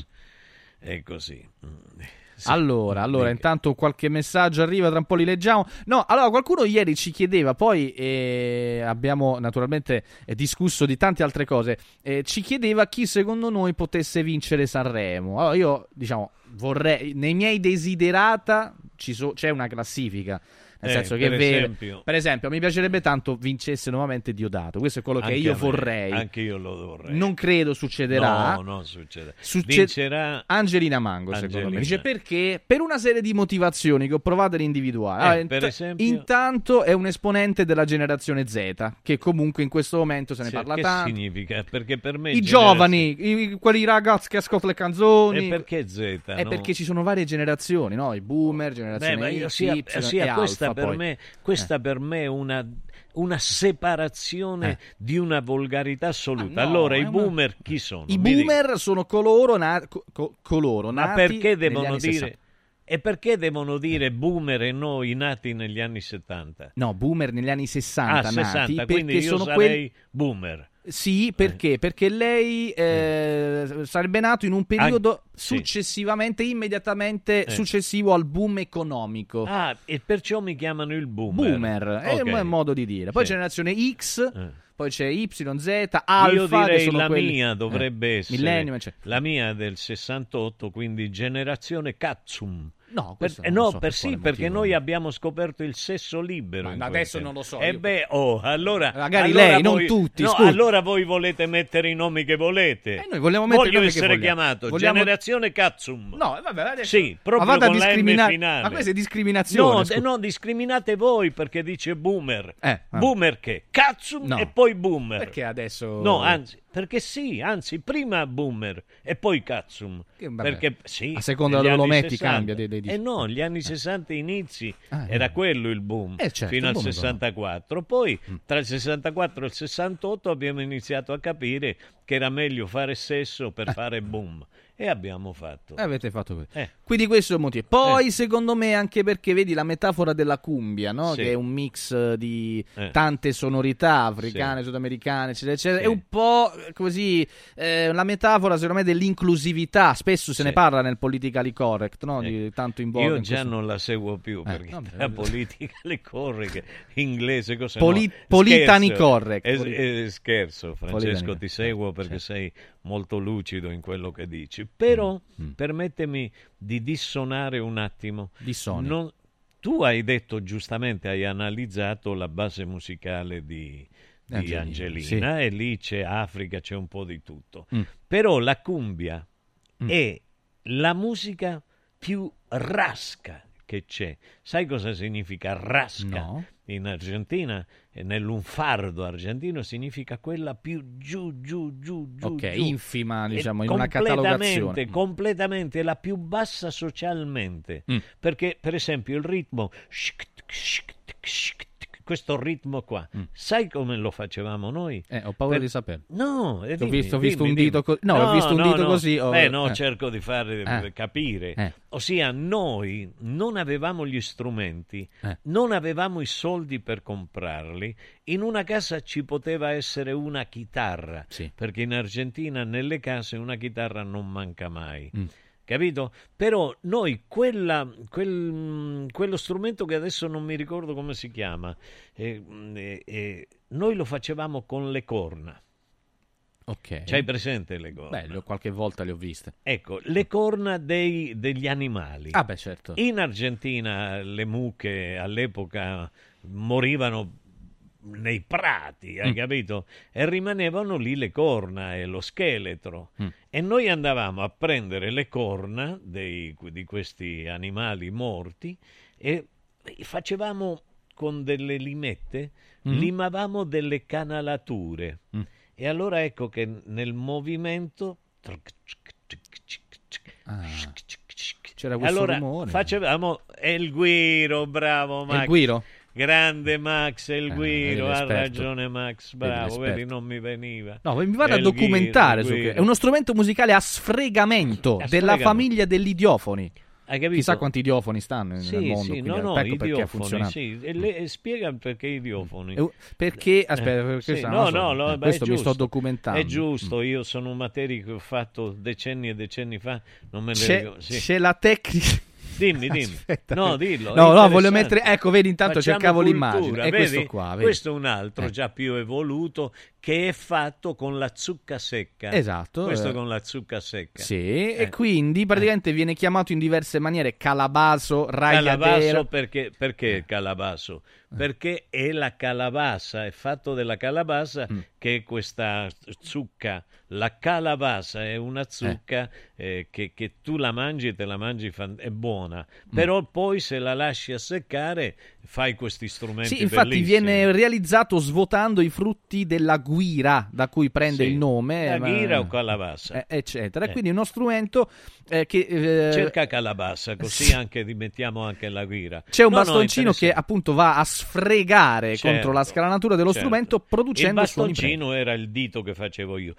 È così. Mm. Allora, allora, intanto qualche messaggio arriva, tra un po' li leggiamo. No, allora qualcuno ieri ci chiedeva, poi eh, abbiamo naturalmente eh, discusso di tante altre cose, eh, ci chiedeva chi secondo noi potesse vincere Sanremo. Allora io, diciamo, vorrei, nei miei desiderata ci so- c'è una classifica. Nel Eh, senso che per è vero. esempio- Per esempio, mi piacerebbe tanto vincesse nuovamente Diodato. Questo è quello che Anche io vorrei. Anche io lo vorrei. Non credo succederà. No, non succede. Succe- Vincerà Angelina Mango, secondo Angelina. me. Dice perché? Per una serie di motivazioni che ho provato ad individuare. Eh, Allora, per int- esempio- Intanto è un esponente della generazione Z, che comunque in questo momento se ne Sì, parla che tanto. significa? Perché per me I generazione- giovani, i- quelli ragazzi che ascoltano le canzoni. E perché Z? È no? perché ci sono varie generazioni, no? I boomer, generazione Beh, ma io sia, Y sia questa, per poi. me, questa per me è una, una separazione di una volgarità assoluta. Eh. Ah, no, allora, i una- boomer chi sono? I Mi boomer sono coloro, na- co- co- coloro Ma perché devono dire... 60. E perché devono dire boomer e noi nati negli anni 70? No, boomer negli anni 60 ah, nati 60, perché quindi io sono sarei quelli boomer. Sì, perché? Perché lei eh, sarebbe nato in un periodo sì. successivamente, immediatamente Eh. successivo al boom economico. Ah, e perciò mi chiamano il boomer. Boomer, è Ok. un modo di dire. Poi Sì. generazione X, Eh. poi c'è Y, Z, Alfa. Io direi la quelli- mia dovrebbe eh, essere Millennium, eccetera. la mia del 68, quindi generazione Katsum. No, Per- eh, non lo no, so per per sì, perché noi abbiamo scoperto il sesso libero. Ma adesso non lo so. E io- beh, oh, allora Magari allora lei, non voi- tutti, No, scusi. allora voi volete mettere i nomi che volete. Eh, noi vogliamo mettere i Voglio nomi che essere vogliamo. chiamato Vogliamo- generazione Katsum. No, vabbè, adesso... Sì, proprio Ma con la M discriminare- finale. Ma questa è discriminazione. No, eh, no, discriminate voi perché dice boomer. Eh, ah. Boomer che? Katsum No. e poi boomer. Perché adesso... No, anzi, perché sì, anzi, prima boomer e poi Katsum. Che- vabbè. Perché sì, A seconda dove lo metti 60. cambia dei- dei dischi. Eh no, gli anni 60 inizi Ah, era quello il boom, Eh, certo, fino al boom Mm. 64. Poi tra il 64 e il 68 abbiamo iniziato a capire che era meglio fare sesso per fare boom e abbiamo fatto. Eh, avete fatto questo. Eh. Quindi questo è il motivo. Poi, secondo me, anche perché vedi la metafora della cumbia, no? Sì. che è un mix eh, di Eh. tante sonorità africane, sudamericane, eccetera, eccetera. È un po' eh, così eh, la metafora, secondo me, dell'inclusività. Spesso se Sì. ne parla nel politically correct, no? Di tanto in voga. Io in già questo- non la seguo più perché vabbè, la vabbè. politica le corre che inglese cos'è Poli- no, politani correct. Es- eh, scherzo Francesco Politani- ti seguo perché sei molto lucido in quello che dici però Mm, permettimi di dissonare un attimo Dissoni. Non- tu hai detto giustamente hai analizzato la base musicale di, di Angelina, Angelina, e lì c'è Africa c'è un po' di tutto Mm. però la cumbia Mm. è la musica più rasca che c'è. Sai cosa significa rasca? No. In Argentina, nell'unfardo argentino, significa quella più giù, giù, giù, giù. Ok, giù. infima, diciamo, in una catalogazione. Completamente, la più bassa socialmente. Mm. Perché, per esempio, il ritmo... Questo ritmo qua, sai come lo facevamo noi? Mm. Eh, ho paura Per- di sapere. No, eh, Ho dimmi, visto- ho visto dimmi, un dito dimmi. co- no, ho visto un dito così, ho- Beh, no, eh. cerco di fare Eh. capire. Eh. Ossia, noi non avevamo gli strumenti, Eh. non avevamo i soldi per comprarli. In una casa ci poteva essere una chitarra, Sì. perché in Argentina nelle case una chitarra non manca mai. Mm. Capito? Però noi quella, quel, mm, quello strumento che adesso non mi ricordo come si chiama, eh, mm, eh, eh, noi lo facevamo con le corna. Ok. C'hai presente le corna? Ho- qualche volta le ho viste. Ecco, le corna dei- degli animali. Ah, beh, certo. In Argentina le mucche all'epoca morivano nei prati, hai Mm. capito? E rimanevano lì le corna e lo scheletro. Mm. E noi andavamo a prendere le corna dei- di questi animali morti e facevamo con delle limette, Mhm. limavamo delle canalature. Mm. E allora ecco che nel movimento Ah, c'era questo allora rumore. facevamo El Guiro, bravo Max. El Guiro? Grande Max El Ah, Guiro, vedi ha ragione Max, bravo, vedi non mi veniva. No, mi vado a documentare Guiro, su che- Guiro. È uno strumento musicale a sfregamento A della sfregamento. famiglia degli idiofoni. Hai capito? Chissà quanti idiofoni stanno nel Sì, mondo. sì, no, no, ecco perché funzionato. sì. E le- e spiega perché idiofoni. Eh, perché- Eh, aspetta, perché sì, questa no, no, no, Eh, beh, questo è mi sto giusto. documentando. È giusto, io sono un materia che ho fatto decenni e decenni fa, non me ne C'è, ricordo. sì. c'è la tecnica. Dimmi, dimmi. Aspetta. No, dillo. No, no, voglio mettere. Ecco, vedi, intanto Facciamo cercavo cultura, l'immagine. È vedi? questo qua. Vedi? Questo è un altro Eh. già più evoluto che è fatto con la zucca secca. Esatto, Questo eh. con la zucca secca. Sì, Eh. e quindi praticamente viene chiamato in diverse maniere calabaso, ragliatela. Calabasso perché, perché Eh. calabasso? Perché è la calabassa, è fatto della calabassa Mm. che è questa zucca. La calabassa è una Eh. zucca eh, che, che tu la mangi e te la mangi, fan- è buona. Mm. Però poi se la lasci a seccare fai questi strumenti Sì, infatti bellissimi. viene realizzato svuotando i frutti della guira, da cui prende Sì. il nome. La eh, ma- o calabassa? eh, eccetera. Eh. Quindi uno strumento eh, che... eh, Cerca calabassa, così sì. anche mettiamo anche la guira. C'è un No, no, bastoncino che interessante. appunto va a sfregare Certo, contro la scalanatura dello certo. strumento producendo il bastoncino era il dito che facevo io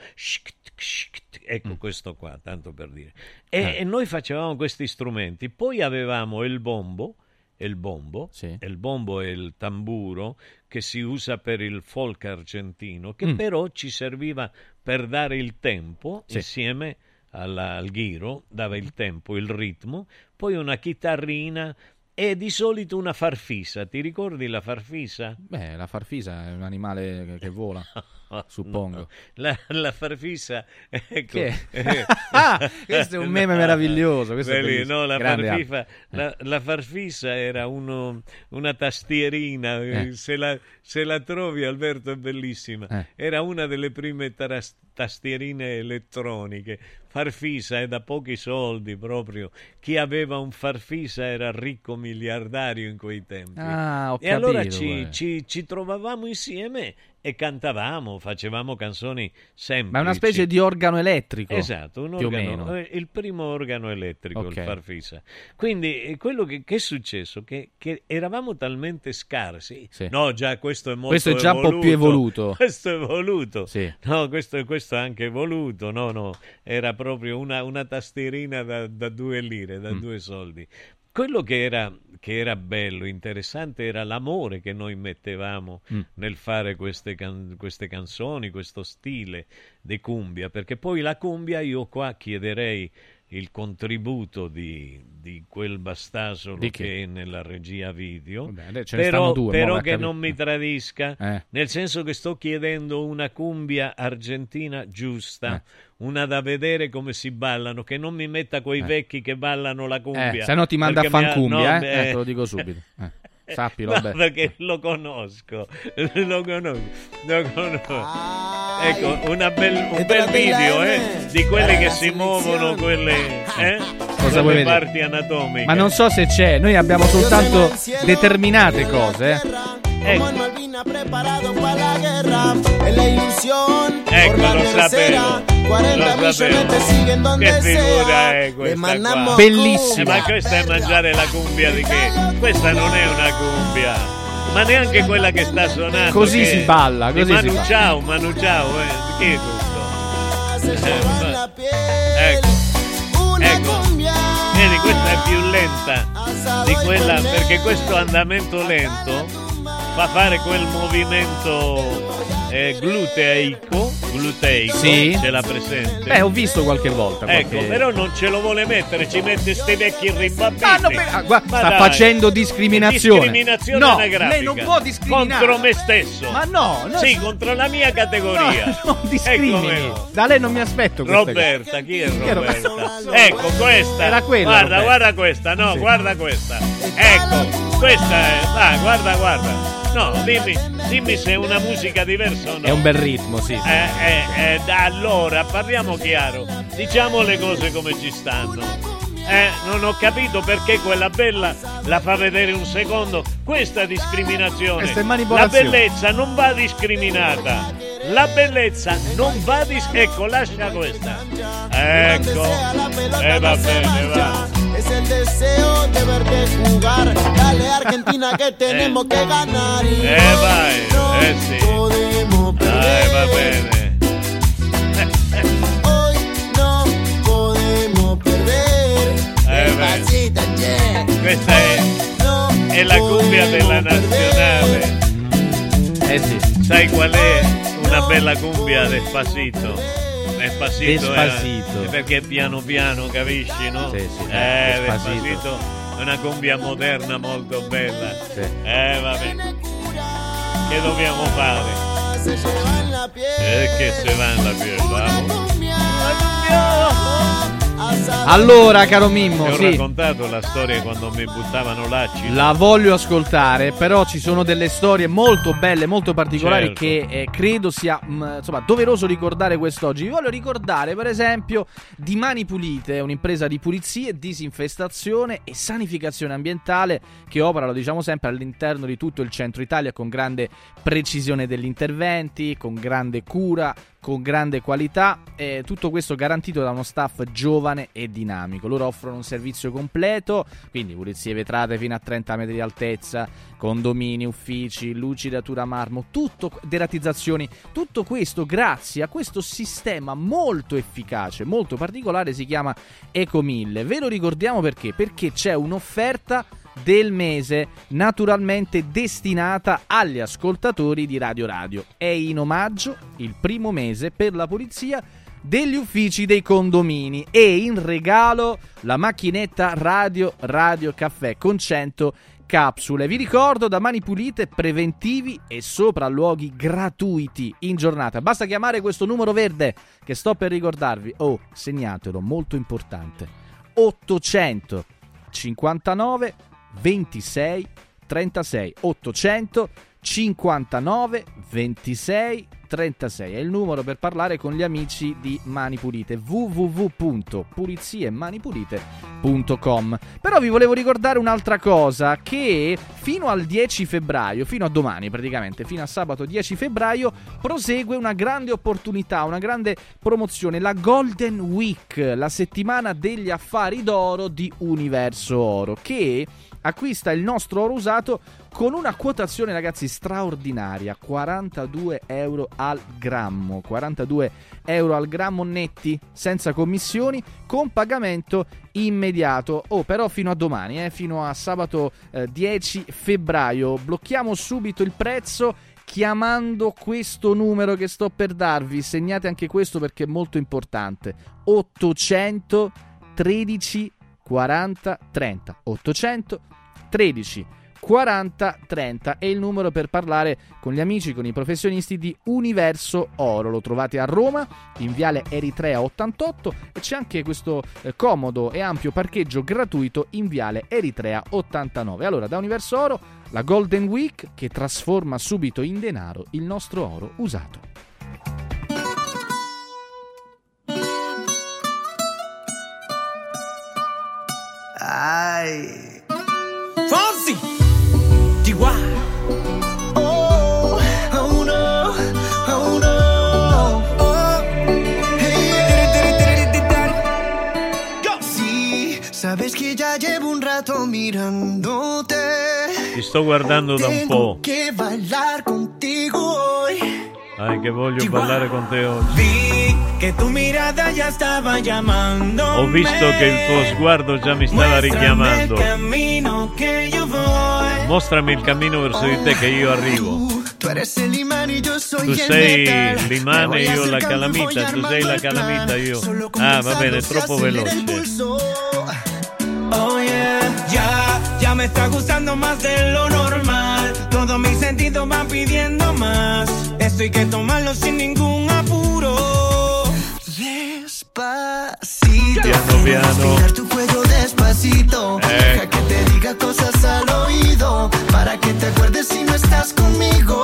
ecco Mm. questo qua tanto per dire e, Eh. e noi facevamo questi strumenti poi avevamo il bombo il bombo il bombo è il tamburo che si usa per il folk argentino che Mm. però ci serviva per dare il tempo Sì. insieme alla- al ghiro dava il tempo il ritmo poi una chitarrina e di solito una farfisa ti ricordi la farfisa? Beh, la farfisa è un animale che, vola, suppongo. No, La, la farfisa, ecco. Eh, Ah, questo è un meme meraviglioso, questo è Quelli- no, la, farfifa- Aldo. la- la farfisa era uno- una tastierina, eh, Eh. se, la, se la trovi Alberto è bellissima, Eh. era una delle prime taras- tastierine elettroniche. Farfisa è da pochi soldi proprio. Chi aveva un farfisa era ricco miliardario in quei tempi. Ah, ho e allora capito, ci, eh. ci- ci trovavamo insieme e cantavamo, facevamo canzoni semplici. Ma è una specie di organo elettrico. Esatto, un più o organo, meno. eh, il primo organo elettrico, Ok. il farfisa. Quindi eh, quello che, che è successo? Che, che eravamo talmente scarsi. Sì. No, già questo è molto Questo è già un po' più evoluto. Questo è evoluto. Sì. No, questo, questo è anche evoluto. No, no, era proprio una, una tastierina da, da due lire, da Mm. due soldi. Quello che era, che era bello, interessante, era l'amore che noi mettevamo Mm. nel fare queste, can- queste canzoni, questo stile di cumbia, perché poi la cumbia io qua chiederei il contributo di, di quel bastasolo Di che è nella regia video, Vabbè, però, due, però che non mi tradisca, Eh. nel senso che sto chiedendo una cumbia argentina giusta, Eh. una da vedere come si ballano, che non mi metta quei Eh. vecchi che ballano la cumbia. Eh, se no ti manda a perché mi ha- no, eh? beh, Eh, te lo dico subito. Sappilo, no, beh. perché lo conosco, lo conosco, lo conosco. Ecco, una bel- un bel video eh, di quelli che si muovono, quelle, eh, Cosa vuoi quelle vedere? parti anatomiche. Ma non so se c'è, noi abbiamo soltanto determinate cose. eh. Ecco, la lo sapevo, 40 lo sapevo. te siguen donde Che figura sea. è Le questa qua? Bellissima. Eh, ma questa è mangiare la cumbia di che? Questa non è una cumbia. Ma neanche quella che sta suonando. Così che si balla, così si Manu fa. Ciao, Manu Ciao, eh. Chi è questo? Eh, ecco. Ecco. Vedi, questa è più lenta di quella perché questo andamento lento fa fare quel movimento eh, gluteico, gluteico, Sì. ce l'ha presente? Beh, ho visto qualche volta. Ecco, qualche- però non ce lo vuole mettere, ci mette sti vecchi rimbambiti. Ah, no, ah, guarda, Ma sta dai. facendo discriminazione. Discriminazione No, anagrafica. lei non può discriminare. Contro me stesso. Ma no, no, Sì, contro la mia categoria. No, non discrimini. Ecco. Da lei non mi aspetto. Roberta, chi è Chi è? Roberta? Ecco, questa. Era quella, Guarda, Roberta. guarda questa, no, Sì. guarda questa. Ecco, questa è. Ah, guarda, guarda. No, dimmi, dimmi se è una musica diversa o no. È un bel ritmo, sì. sì. Eh, eh, eh, allora parliamo chiaro, diciamo le cose come ci stanno. Eh, non ho capito perché quella bella la fa vedere un secondo. Questa discriminazione. Questa è La bellezza non va discriminata. La bellezza non va discriminata. Ecco, lascia questa. Ecco. Eh, va bene, va. es el deseo de verte jugar. Dale Argentina que tenemos que ganar y eh, no, eh, no podemos perder. Pues, eh. Hoy no podemos perder. Pues. Despacita, che. Esta es, es la cumbia de la nacional. ¿Sabes cuál es? Una bella cumbia despacito. Despacito, Despacito. eh, perché piano piano, capisci, no? Sì, sì, eh, Despacito. despacito è una cumbia moderna molto bella. Sì. Eh, vabbè. Che dobbiamo fare? Eh, che se va in la piel, vamos. Allora, caro Mimmo, Ti ho sì. raccontato la storia quando mi buttavano l'acido. La voglio ascoltare, però ci sono delle storie molto belle, molto particolari Certo. che eh, credo sia mh, insomma, doveroso ricordare quest'oggi. Vi voglio ricordare, per esempio, di Mani Pulite, un'impresa di pulizie, disinfestazione e sanificazione ambientale che opera, lo diciamo sempre, all'interno di tutto il centro Italia con grande precisione degli interventi, con grande cura, con grande qualità, eh, tutto questo garantito da uno staff giovane e dinamico. Loro offrono un servizio completo, quindi pulizie vetrate fino a 30 metri di altezza, condomini, uffici, lucidatura a marmo, tutto, deratizzazioni, tutto questo grazie a questo sistema molto efficace, molto particolare, si chiama Eco 1000. Ve lo ricordiamo perché? Perché c'è un'offerta del mese naturalmente destinata agli ascoltatori di Radio Radio. È in omaggio il primo mese per la pulizia degli uffici dei condomini e in regalo la macchinetta Radio Radio Caffè con 100 capsule. Vi ricordo da mani pulite, preventivi e sopralluoghi gratuiti in giornata. Basta chiamare questo numero verde che sto per ricordarvi. Oh, segnatelo, molto importante. 859 26 36 800 59 26 36 è il numero per parlare con gli amici di Mani Pulite www.puliziemmanipulite.com però vi volevo ricordare un'altra cosa che fino al 10 febbraio fino a domani praticamente fino a sabato 10 febbraio prosegue una grande opportunità una grande promozione la Golden Week la settimana degli affari d'oro di Universo Oro che acquista il nostro oro usato con una quotazione ragazzi straordinaria. 42 euro al grammo. 42 euro al grammo netti senza commissioni con pagamento immediato. Oh però fino a domani eh, fino a sabato eh, 10 febbraio. Blocchiamo subito il prezzo chiamando questo numero che sto per darvi. Segnate anche questo perché è molto importante. 813 40 30 813 40 30 è il numero per parlare con gli amici, con i professionisti di Universo Oro. Lo trovate a Roma, in Viale Eritrea 88 e c'è anche questo eh, comodo e ampio parcheggio gratuito in Viale Eritrea 89. Allora, da Universo Oro, la Golden Week che trasforma subito in denaro il nostro oro usato. Ay. Fonsi. Chihuahua. Oh, oh no, oh no. Oh. Hey, yeah. Sí, sabes que ya llevo un rato mirándote. Ti sto guardando da un po'. Tengo que bailar contigo hoy. Ai, che voglio ballare con te oggi. Vi que tu mirada ya estaba llamando. Ho visto che il tuo sguardo già mi stava richiamando. camino que yo voy. Mostrami il cammino verso di te che io arrivo. Tú eres el imán y yo soy Tu el sei metal. Me l'imane, voy io la acercando y voy calamita, tu armando sei la el plan. calamita, io. Solo Ah, va bene, è comenzando se troppo acelera el veloce. pulso. Oh yeah, ya, ya me está gustando más de lo normal. Todos mis sentidos van pidiendo más. Esto hay que tomarlo sin ningún apuro. Despacito. Piano, piano. Tu cuello despacito. Eh. Deja que te diga cosas al oído. Para que te acuerdes si no estás conmigo.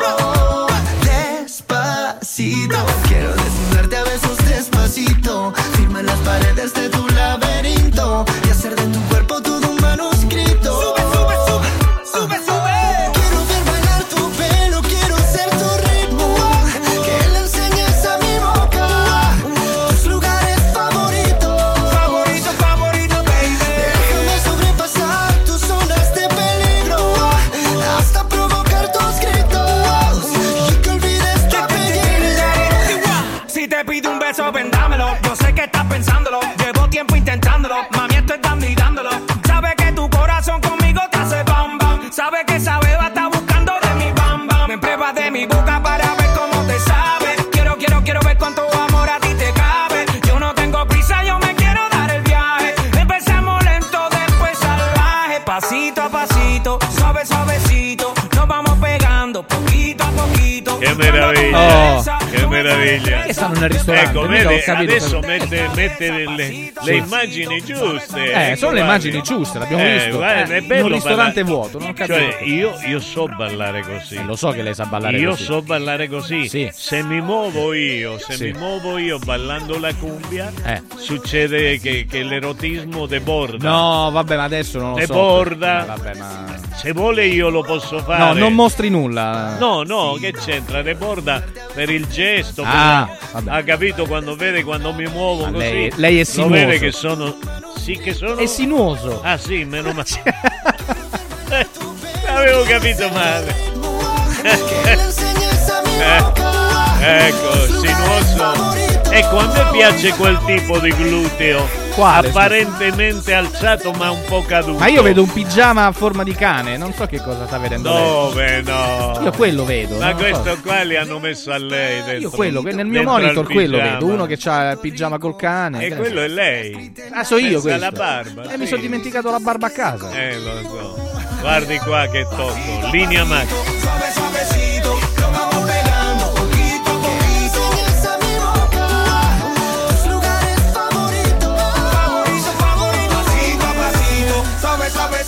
Despacito. Quiero desnudarte a besos despacito. Firma las paredes de tu laberinto. Y hacer de tu cuerpo todo un manuscrito. Sube, sube, sube. Sube, sube. Poquito. Che meraviglia, Oh. Meraviglia. Che stanno nel ristorante, Ecco, ho capito adesso per- mette, mette le, le- le immagini giuste. Eh, ecco, sono le immagini giuste, l'abbiamo Eh, visto. guarda, Eh, è bello in un ristorante ballare. vuoto, non capito. Cioè, io, io so ballare così. lo so che lei sa ballare io così. so ballare così. Sì. Se mi muovo io, se Sì. mi muovo io ballando la cumbia, Eh. succede che, che l'erotismo deborda. No, vabbè, ma adesso non lo so. Deborda. Eh, vabbè, ma... Se vuole io lo posso fare. No, non mostri nulla. No, no, che c'entra? Deborda per il gesto. Ah, per- vabbè. ha capito quando vede quando mi muovo Ah, così? lei- lei è Lo sinuoso. vede che sono. Sì, che sono. È sinuoso. Ah, sì, meno male. Eh, Avevo capito male. Eh, ecco, sinuoso. Ecco, a me piace quel tipo di gluteo. Quale? Apparentemente alzato ma un po' caduto. Ma io vedo un pigiama a forma di cane, non so che cosa sta vedendo lei. Dove no? Io quello vedo. Ma lo so. questo qua li hanno messo a lei dentro. Io quello, nel mio monitor quello vedo, uno che ha il pigiama col cane. E che quello è lei. Ah, so io questo. la barba. Eh, mi sì. sono dimenticato la barba a casa. Eh, lo so. Guardi qua che tocco. Linea Max.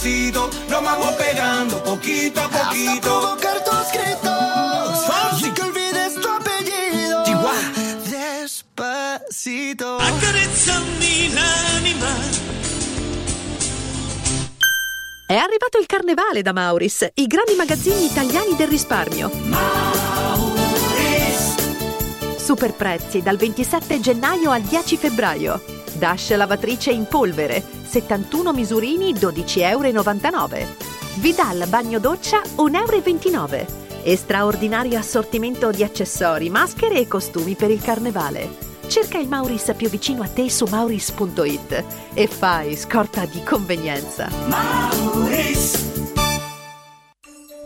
Suavecito, nos vamos pegando poquito a poquito. Hasta provocar tus gritos. Y que olvides tu apellido. Despacito. Accarezzami l'anima. È arrivato il carnevale da Mauris, i grandi magazzini italiani del risparmio. Super prezzi dal 27 gennaio al 10 febbraio. Dash lavatrice in polvere, 71 misurini 12,99 euro. Vidal bagno doccia 1,29 euro. E straordinario assortimento di accessori, maschere e costumi per il carnevale. Cerca il Mauris più vicino a te su mauris.it e fai scorta di convenienza.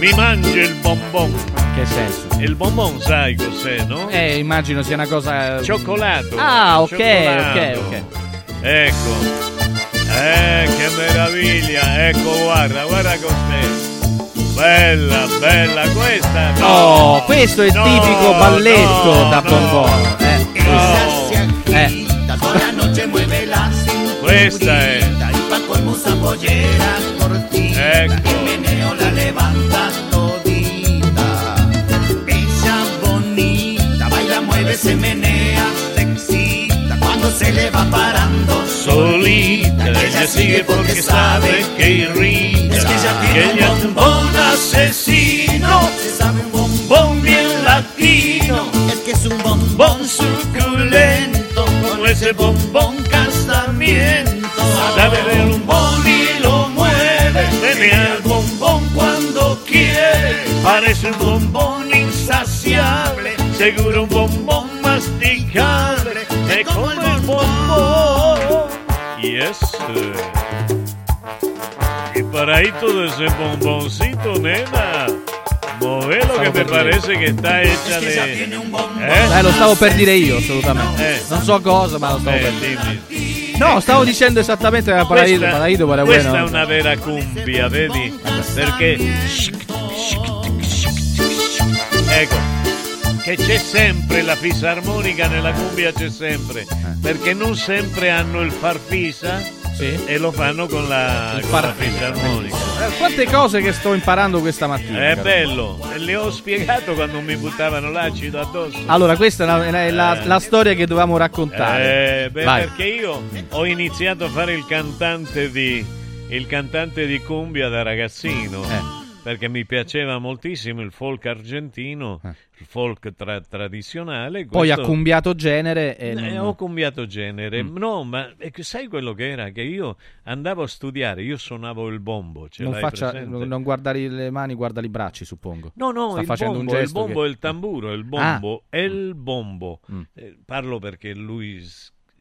Mi mangio il bonbon. Che senso? Il bonbon sai cos'è, no? Eh, immagino sia una cosa. Cioccolato. Ah, ok, Cioccolato. ok, ok. Ecco. Eh, che meraviglia. Ecco, guarda, guarda cos'è. Bella, bella questa. No, Oh, questo è il no, tipico balletto no, da no. bonbon. Eh. Eh. La cinturita Questa è. Ecco. Levanta todita. Ella bonita, baila, mueve, se menea, se excita. Cuando se le va parando Solita, ella sigue porque sabe que irrita. Es que ella tiene un bombón asesino. Se sabe un bombón bien latino. Es que es un bombón suculento. Con ese bombón casamiento. Sabe del bombón y lo Tenía el bombón cuando quiere. Parece un bombón insaciable. Seguro un bombón masticable. Es como el bombón. Yes. Y para ahí todo ese bomboncito, nena. Movelo que Stavo me parece che sta hecha de... Eh? Eh, lo stavo per dire io, assolutamente. Eh. Non so cosa, ma lo stavo Eh, per dire. No, stavo dicendo esattamente la Paraido. Questa, Paraido para questa è una vera cumbia, vedi? Perché ecco che c'è sempre la fisarmonica nella cumbia c'è sempre perché non sempre hanno il farfisa e lo fanno con la, Il con la fisarmonica. Eh, Quante cose che sto imparando questa mattina. È caro. bello, le ho spiegato quando mi buttavano l'acido addosso. Allora, questa è la, è la- Eh. la storia che dovevamo raccontare. Eh, beh, Vai. perché io ho iniziato a fare il cantante di il cantante di cumbia da ragazzino. Eh. Perché mi piaceva moltissimo il folk argentino, il folk tra- tradizionale. Eh. Poi ha cambiato genere e Eh, non- ho cambiato genere, Mm. no, ma sai quello che era? Che io andavo a studiare, io suonavo il bombo. Non, faccia, non guardare le mani, guarda i bracci, suppongo. No, no, Sta il facendo bombo, un il gesto bombo che- è il tamburo, il Ah. bombo è il bombo. Mm. Eh, parlo perché lui,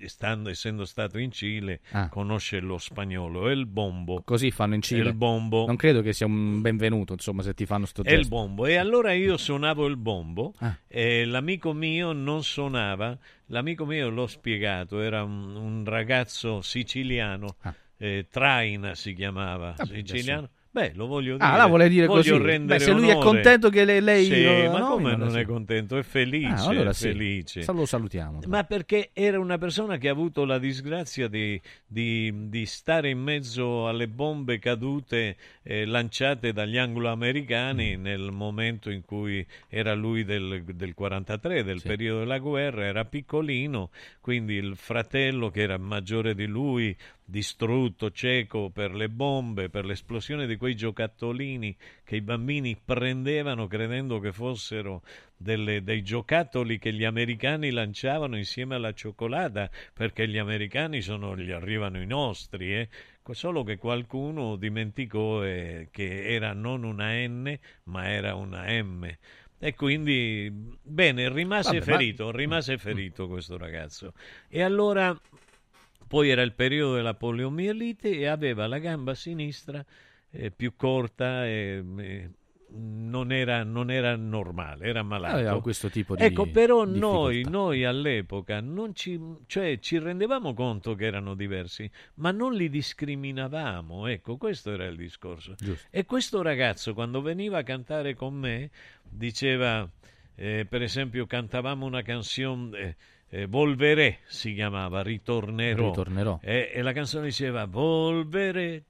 stando- essendo stato in Cile, Ah. conosce lo spagnolo. Il bombo. Così fanno in Cile. Il bombo. Non credo che sia un benvenuto, insomma, se ti fanno sto gesto. bombo. E allora io suonavo il bombo Ah. e l'amico mio non suonava. L'amico mio, l'ho spiegato, era un, un ragazzo siciliano. eh, Traina si chiamava. Ah. Vabbè, siciliano. adesso- Beh, lo voglio dire. Ah, la vuole dire Voglio così. Beh, se lui è onore. contento che le- lei Sì, lo ma come nomina, non sì. è contento? È felice. Ah, allora è sì. felice. Lo salutiamo. Ma perché era una persona che ha avuto la disgrazia di, di- di stare in mezzo alle bombe cadute eh, lanciate dagli anglo-americani Mm. nel momento in cui era lui del, del 43, del periodo della guerra, era piccolino, quindi il fratello che era maggiore di lui, distrutto, cieco per le bombe, per l'esplosione di quei giocattolini che i bambini prendevano credendo che fossero delle- dei giocattoli che gli americani lanciavano insieme alla cioccolata, perché gli americani sono, gli arrivano i nostri, eh. solo che qualcuno dimenticò eh, che era non una N, ma era una M. E quindi, bene, rimase Vabbè, ma- ferito, rimase ferito questo ragazzo. E allora poi era il periodo della poliomielite e aveva la gamba sinistra eh, più corta e, e non, era, non era normale, era malato. Aveva questo tipo di Ecco, però noi, noi all'epoca non ci, cioè, ci rendevamo conto che erano diversi, ma non li discriminavamo. Ecco, questo era il discorso. Giusto. E questo ragazzo, quando veniva a cantare con me, diceva, eh, per esempio, cantavamo una canzone, eh, eh, Volveré si chiamava, Ritornerò. Ritornerò. E, e la canzone diceva, Volveré.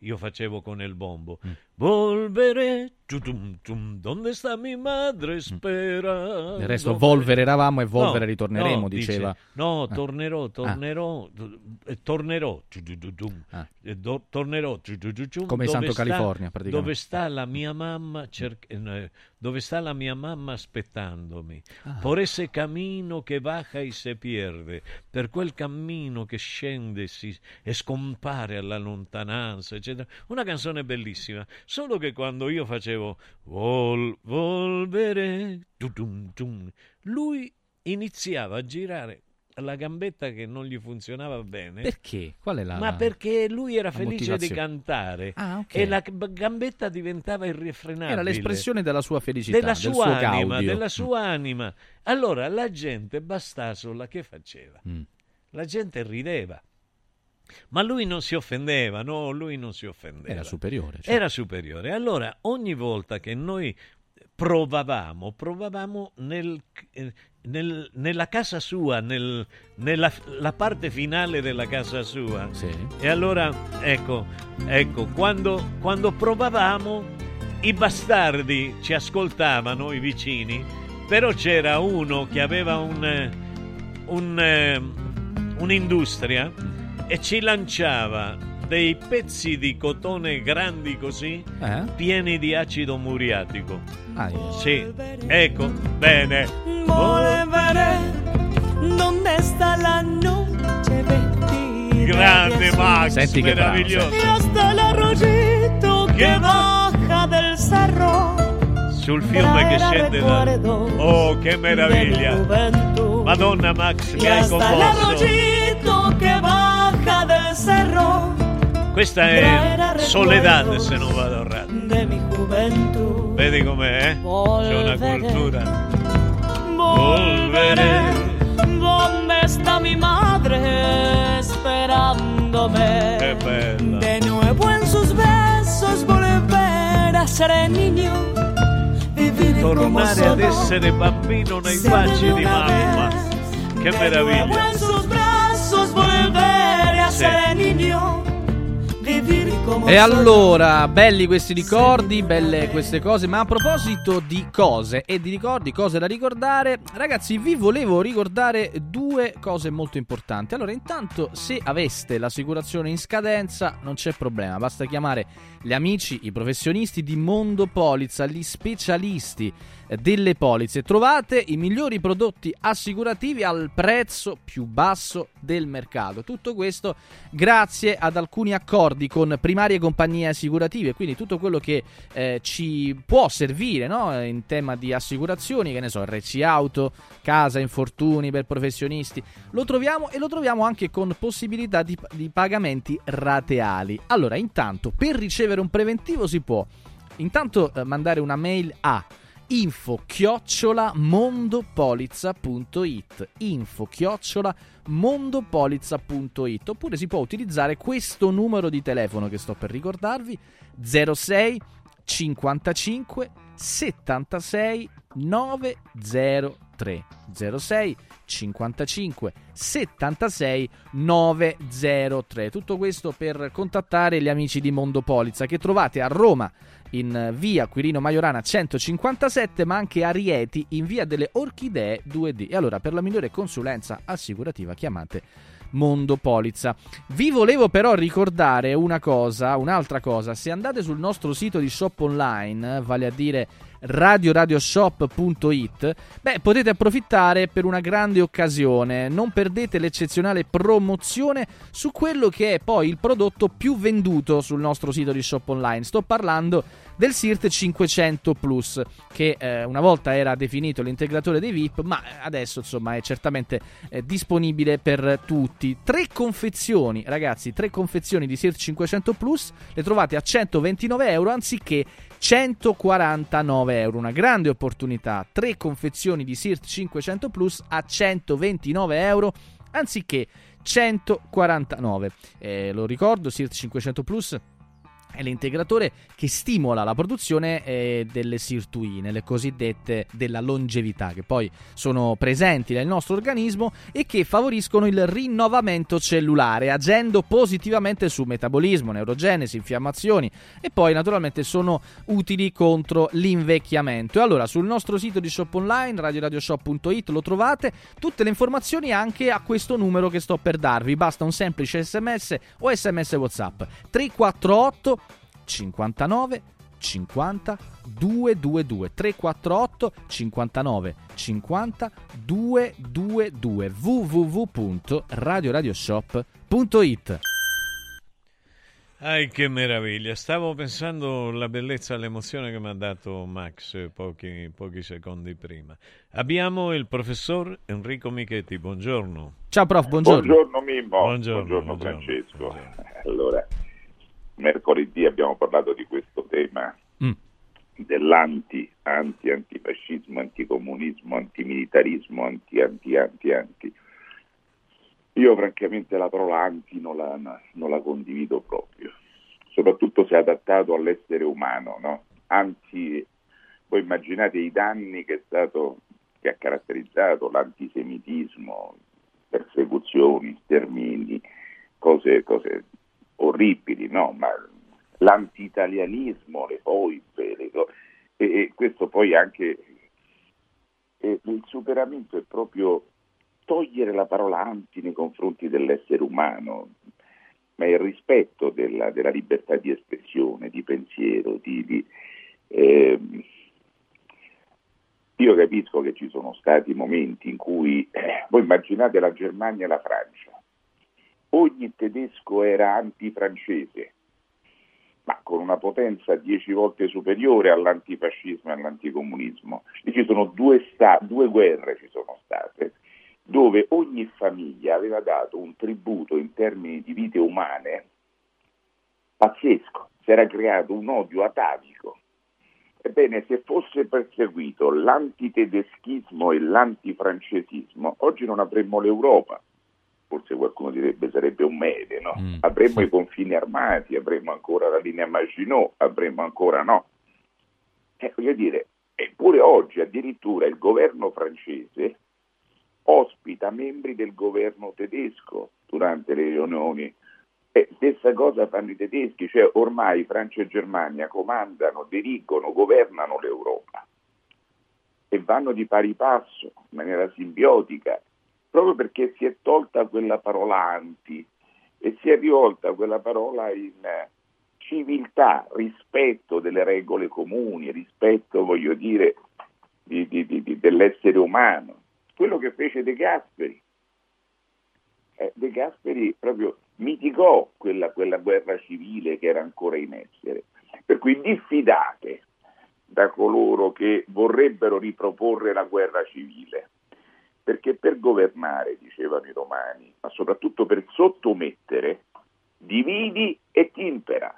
Io facevo con il bombo. Mm. Volveré, tudum, tum. Donde sta mi madre spera. Mm. Del resto, volvere eravamo e volvere No, ritorneremo, no, diceva. dice, no, Ah. tornerò, tornerò, eh, tornerò. Eh, do- tornerò, tudududum, Ah. Come dove Santo sta- California, praticamente. Dove sta la mia mamma, cerc- eh, dove sta la mia mamma aspettandomi. Ah. Por ese camino che baja e se pierde, per quel cammino che scende e si- e scompare alla lontananza, eccetera. Una canzone bellissima, solo che quando io facevo Vol, volvere, tudum, tum, lui iniziava a girare la gambetta che non gli funzionava bene. Perché? Qual è la Ma perché lui era felice di cantare Ah, ok. e la gambetta diventava irrefrenabile. Era l'espressione della sua felicità, della del sua suo anima, della sua anima. Allora la gente Bastasola che faceva? Mm. La gente rideva. Ma lui non si offendeva, no, lui non si offendeva. Era superiore. cioè. Era superiore. Allora, ogni volta che noi provavamo, provavamo nel, eh, nel- nella casa sua, nel- nella la parte finale della casa sua. E allora, ecco, ecco, quando, quando provavamo, i bastardi ci ascoltavano, i vicini, però c'era uno che aveva un, un, eh, un'industria e ci lanciava dei pezzi di cotone grandi così, Eh? pieni di acido muriatico. Ah, io- Sì, ecco, bene. Volveré, ¿dónde está la vestida? Grande? Max, Senti che meraviglioso. Y hasta el arroyito que baja del cerro. Sul fiume che scende da... Oh, che meraviglia! Madonna Max, che hai arroyito que baja del cerro Questa è Soledad, se non vado errato. mi. Vedi com'è, eh? C'è una cultura. Volveré. ¿Dónde está mi madre esperándome? Che bella. De nuevo en sus besos volver a ser niño. Como Tornare ad essere bambino nei baci di mamma. Che De nuevo meraviglia. en E allora, belli questi ricordi, belle queste cose, ma a proposito di cose e di ricordi, cose da ricordare, ragazzi, vi volevo ricordare due cose molto importanti. Allora, intanto, se aveste l'assicurazione in scadenza, non c'è problema, basta chiamare gli amici, i professionisti di Mondo Polizza, gli specialisti delle polizze. Trovate i migliori prodotti assicurativi al prezzo più basso del mercato. Tutto questo grazie ad alcuni accordi con primarie compagnie assicurative, quindi tutto quello che eh, ci può servire no? in tema di assicurazioni, che ne so, RC auto, casa, infortuni per professionisti, lo troviamo e lo troviamo anche con possibilità di, di pagamenti rateali. Allora, intanto, per ricevere un preventivo si può intanto eh, mandare una mail a info chiocciola mondopolizza.it info chiocciola mondopolizza.it oppure si può utilizzare questo numero di telefono che sto per ricordarvi 06 55 76 903 06 55 76 903 tutto questo per contattare gli amici di Mondopolizza che trovate a Roma in via Quirino Maiorana 157 ma anche a Rieti in via delle Orchidee 2D e allora per la migliore consulenza assicurativa chiamate Mondo Polizza. Vi volevo però ricordare una cosa, un'altra cosa, se andate sul nostro sito di shop online, vale a dire radioradioshop.it, beh, potete approfittare per una grande occasione. Non perdete l'eccezionale promozione su quello che è poi il prodotto più venduto sul nostro sito di shop online. Sto parlando del SIRT 500 Plus, che eh, una volta era definito l'integratore dei VIP, ma adesso insomma è certamente eh, disponibile per tutti. Tre confezioni, ragazzi, tre confezioni di SIRT 500 Plus le trovate a 129 euro anziché 149 euro. Una grande opportunità. Tre confezioni di SIRT 500 Plus a 129 euro anziché 149. Eh, lo ricordo, SIRT 500 Plus è l'integratore che stimola la produzione eh, delle sirtuine, le cosiddette della longevità, che poi sono presenti nel nostro organismo e che favoriscono il rinnovamento cellulare, agendo positivamente su metabolismo, neurogenesi, infiammazioni e poi naturalmente sono utili contro l'invecchiamento. E allora sul nostro sito di shop online, radioradioshop.it, lo trovate tutte le informazioni anche a questo numero che sto per darvi. Basta un semplice sms o sms WhatsApp 348 59 50 222 348 59 50 222 www.radioradioshop.it Ai che meraviglia, stavo pensando alla bellezza e all'emozione che mi ha dato Max pochi, pochi secondi prima. Abbiamo il professor Enrico Michetti, buongiorno. Ciao prof, buongiorno. Buongiorno Mimmo, Buongiorno, buongiorno, buongiorno, Francesco. Allora, mercoledì abbiamo parlato di questo tema Mm. dell'anti, anti, antifascismo, anticomunismo, antimilitarismo, anti, anti, anti, anti. Io francamente la parola anti non la, non la condivido proprio, soprattutto se adattato all'essere umano, no? Anzi, voi immaginate i danni che, è stato, che ha caratterizzato l'antisemitismo, persecuzioni, stermini, cose, cose orribili, no? Ma l'antitalianismo, le foibe, le e, e questo poi anche e il superamento è proprio togliere la parola anti nei confronti dell'essere umano, ma il rispetto della, della libertà di espressione, di pensiero, di, di, ehm, io capisco che ci sono stati momenti in cui, eh, voi immaginate la Germania e la Francia, ogni tedesco era antifrancese, ma con una potenza dieci volte superiore all'antifascismo e all'anticomunismo. E ci sono due, sta- due guerre ci sono state, dove ogni famiglia aveva dato un tributo in termini di vite umane pazzesco, si era creato un odio atavico. Ebbene, se fosse perseguito l'antitedeschismo e l'antifrancesismo, oggi non avremmo l'Europa. Forse qualcuno direbbe sarebbe un mede, no? avremmo i confini armati, avremmo ancora la linea Maginot, avremmo ancora no. Eh, voglio dire, eppure oggi addirittura il governo francese ospita membri del governo tedesco durante le riunioni E stessa cosa fanno i tedeschi, cioè ormai Francia e Germania comandano, dirigono, governano l'Europa e vanno di pari passo, in maniera simbiotica, proprio perché si è tolta quella parola anti e si è rivolta quella parola in eh, civiltà, rispetto delle regole comuni, rispetto, voglio dire, di, di, di, dell'essere umano. Quello che fece De Gasperi. Eh, De Gasperi proprio mitigò quella, quella guerra civile che era ancora in essere. Per cui diffidate da coloro che vorrebbero riproporre la guerra civile, perché per governare, dicevano i romani, ma soprattutto per sottomettere, dividi e timpera.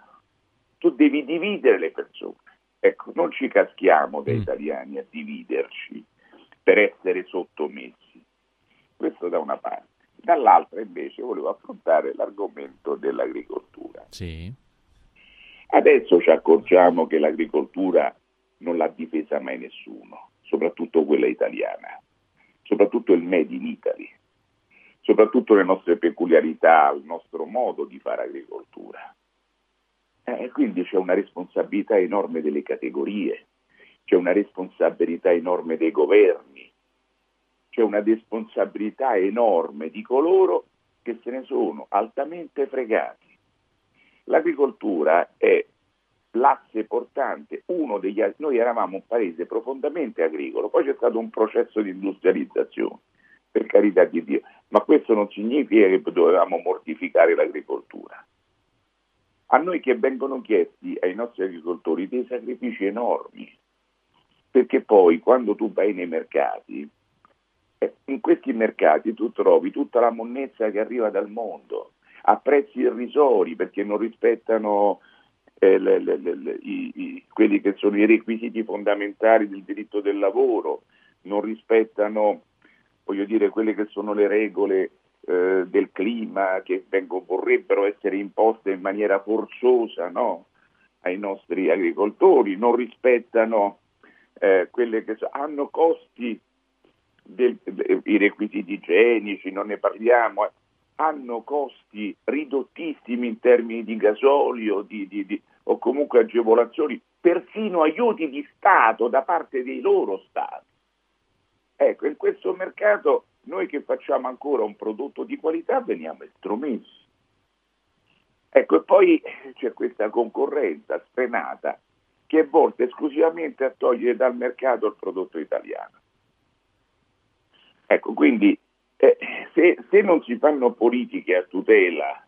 Tu devi dividere le persone. Ecco, non ci caschiamo da italiani a dividerci per essere sottomessi. Questo da una parte. Dall'altra invece volevo affrontare l'argomento dell'agricoltura. Sì. Adesso ci accorgiamo che l'agricoltura non l'ha difesa mai nessuno, soprattutto quella italiana, soprattutto il Made in Italy, soprattutto le nostre peculiarità, il nostro modo di fare agricoltura. Eh, quindi c'è una responsabilità enorme delle categorie, c'è una responsabilità enorme dei governi, c'è una responsabilità enorme di coloro che se ne sono altamente fregati. L'agricoltura è l'asse portante, uno degli noi eravamo un paese profondamente agricolo, poi c'è stato un processo di industrializzazione, per carità di Dio, ma questo non significa che dovevamo mortificare l'agricoltura. A noi che vengono chiesti ai nostri agricoltori dei sacrifici enormi, perché poi quando tu vai nei mercati, eh, in questi mercati tu trovi tutta la monnezza che arriva dal mondo a prezzi irrisori perché non rispettano eh, le, le, le, i, i, quelli che sono i requisiti fondamentali del diritto del lavoro, non rispettano voglio dire, quelle che sono le regole eh, del clima che vengono, vorrebbero essere imposte in maniera forzosa no? ai nostri agricoltori, non rispettano eh, quelle che hanno costi, del, de, i requisiti igienici, non ne parliamo, eh, hanno costi ridottissimi in termini di gasolio di, di, di, o comunque agevolazioni, persino aiuti di Stato da parte dei loro Stati. Ecco, in questo mercato noi che facciamo ancora un prodotto di qualità veniamo estromessi. Ecco, e poi c'è questa concorrenza sfrenata che è volta esclusivamente a togliere dal mercato il prodotto italiano. Ecco, quindi eh, se, se, non si fanno politiche a tutela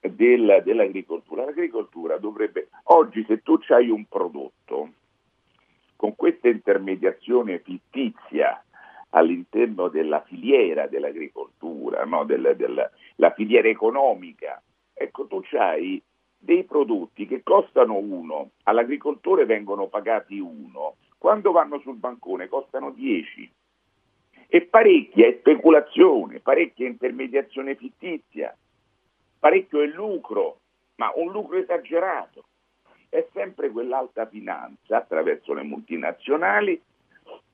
del, dell'agricoltura, l'agricoltura dovrebbe, oggi se tu hai un prodotto con questa intermediazione fittizia all'interno della filiera dell'agricoltura, no? del, del, la filiera economica, ecco tu hai dei prodotti che costano uno, all'agricoltore vengono pagati uno, quando vanno sul bancone costano 10 e parecchia è speculazione, parecchia intermediazione fittizia, parecchio è lucro, ma un lucro esagerato. È sempre quell'alta finanza attraverso le multinazionali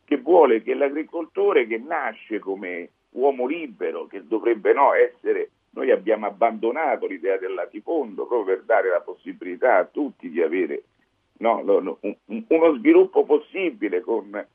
che vuole che l'agricoltore che nasce come uomo libero, che dovrebbe no, essere, noi abbiamo abbandonato l'idea del latifondo proprio per dare la possibilità a tutti di avere no, un, uno sviluppo possibile con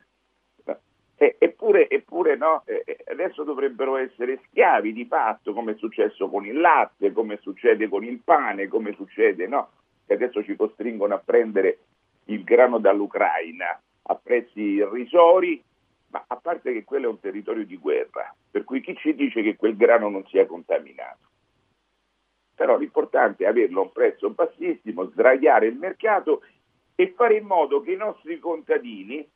eh, eppure, eppure no, eh, adesso dovrebbero essere schiavi di fatto, come è successo con il latte, come succede con il pane, come succede, no? Che adesso ci costringono a prendere il grano dall'Ucraina a prezzi irrisori, ma a parte che quello è un territorio di guerra, per cui chi ci dice che quel grano non sia contaminato? Però l'importante è averlo a un prezzo bassissimo, sdraiare il mercato e fare in modo che i nostri contadini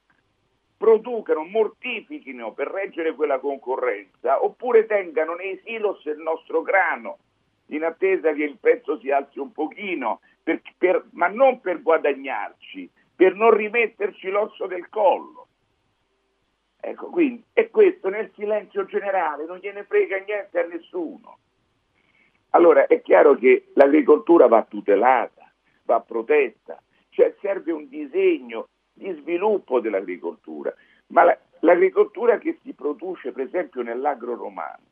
producano, mortifichino per reggere quella concorrenza, oppure tengano nei silos il nostro grano in attesa che il prezzo si alzi un pochino, per, per, ma non per guadagnarci, per non rimetterci l'osso del collo. Ecco, quindi, e questo nel silenzio generale, non gliene frega niente a nessuno. Allora è chiaro che l'agricoltura va tutelata, va protetta, cioè serve un disegno di sviluppo dell'agricoltura, ma la, l'agricoltura che si produce per esempio nell'agro romano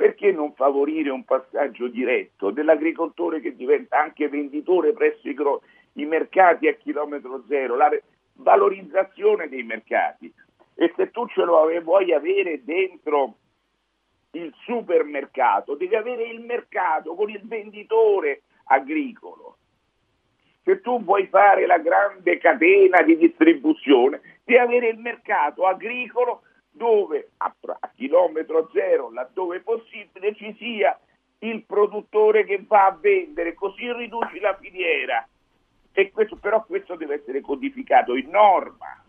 perché non favorire un passaggio diretto dell'agricoltore che diventa anche venditore presso i, gro- i mercati a chilometro zero, la re- valorizzazione dei mercati. E se tu ce lo ave- vuoi avere dentro il supermercato, devi avere il mercato con il venditore agricolo. Se tu vuoi fare la grande catena di distribuzione, devi avere il mercato agricolo dove a, a chilometro zero, laddove possibile, ci sia il produttore che va a vendere, così riduci la filiera. Questo, però questo deve essere codificato in norma,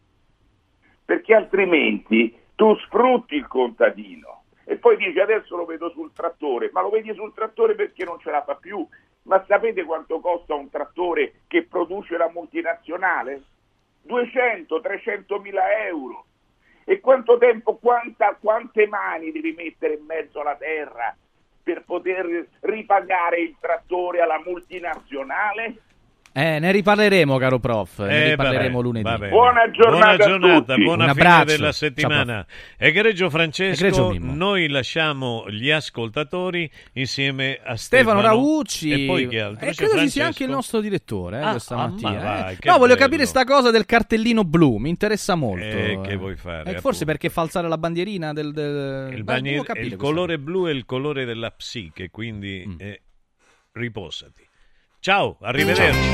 perché altrimenti tu sfrutti il contadino e poi dici adesso lo vedo sul trattore, ma lo vedi sul trattore perché non ce la fa più. Ma sapete quanto costa un trattore che produce la multinazionale? 200-300 mila euro. E quanto tempo, quanta, quante mani devi mettere in mezzo alla terra per poter ripagare il trattore alla multinazionale? Eh, ne riparleremo, caro prof. Ne Eh, riparleremo vabbè, lunedì. va bene. Buona giornata buona, a giornata, tutti. buona fine abbraccio. della Ciao, settimana. Egregio Francesco, Egregio noi lasciamo gli ascoltatori insieme a Stefano, Stefano Raucci e poi chi altro? E credo ci sia anche il nostro direttore eh, Ah, questa ah, mattina. ma eh. vai, che no, voglio bello. capire sta cosa del cartellino blu, mi interessa molto. Eh, che vuoi fare, Eh, forse perché falsare la bandierina del, del... Il, capire il colore blu è il colore della psiche, quindi Mm. eh, riposati. Ciao, arrivederci.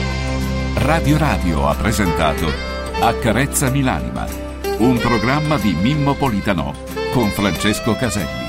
Radio Radio ha presentato Accarezzami l'anima, un programma di Mimmo Politano con Francesco Caselli.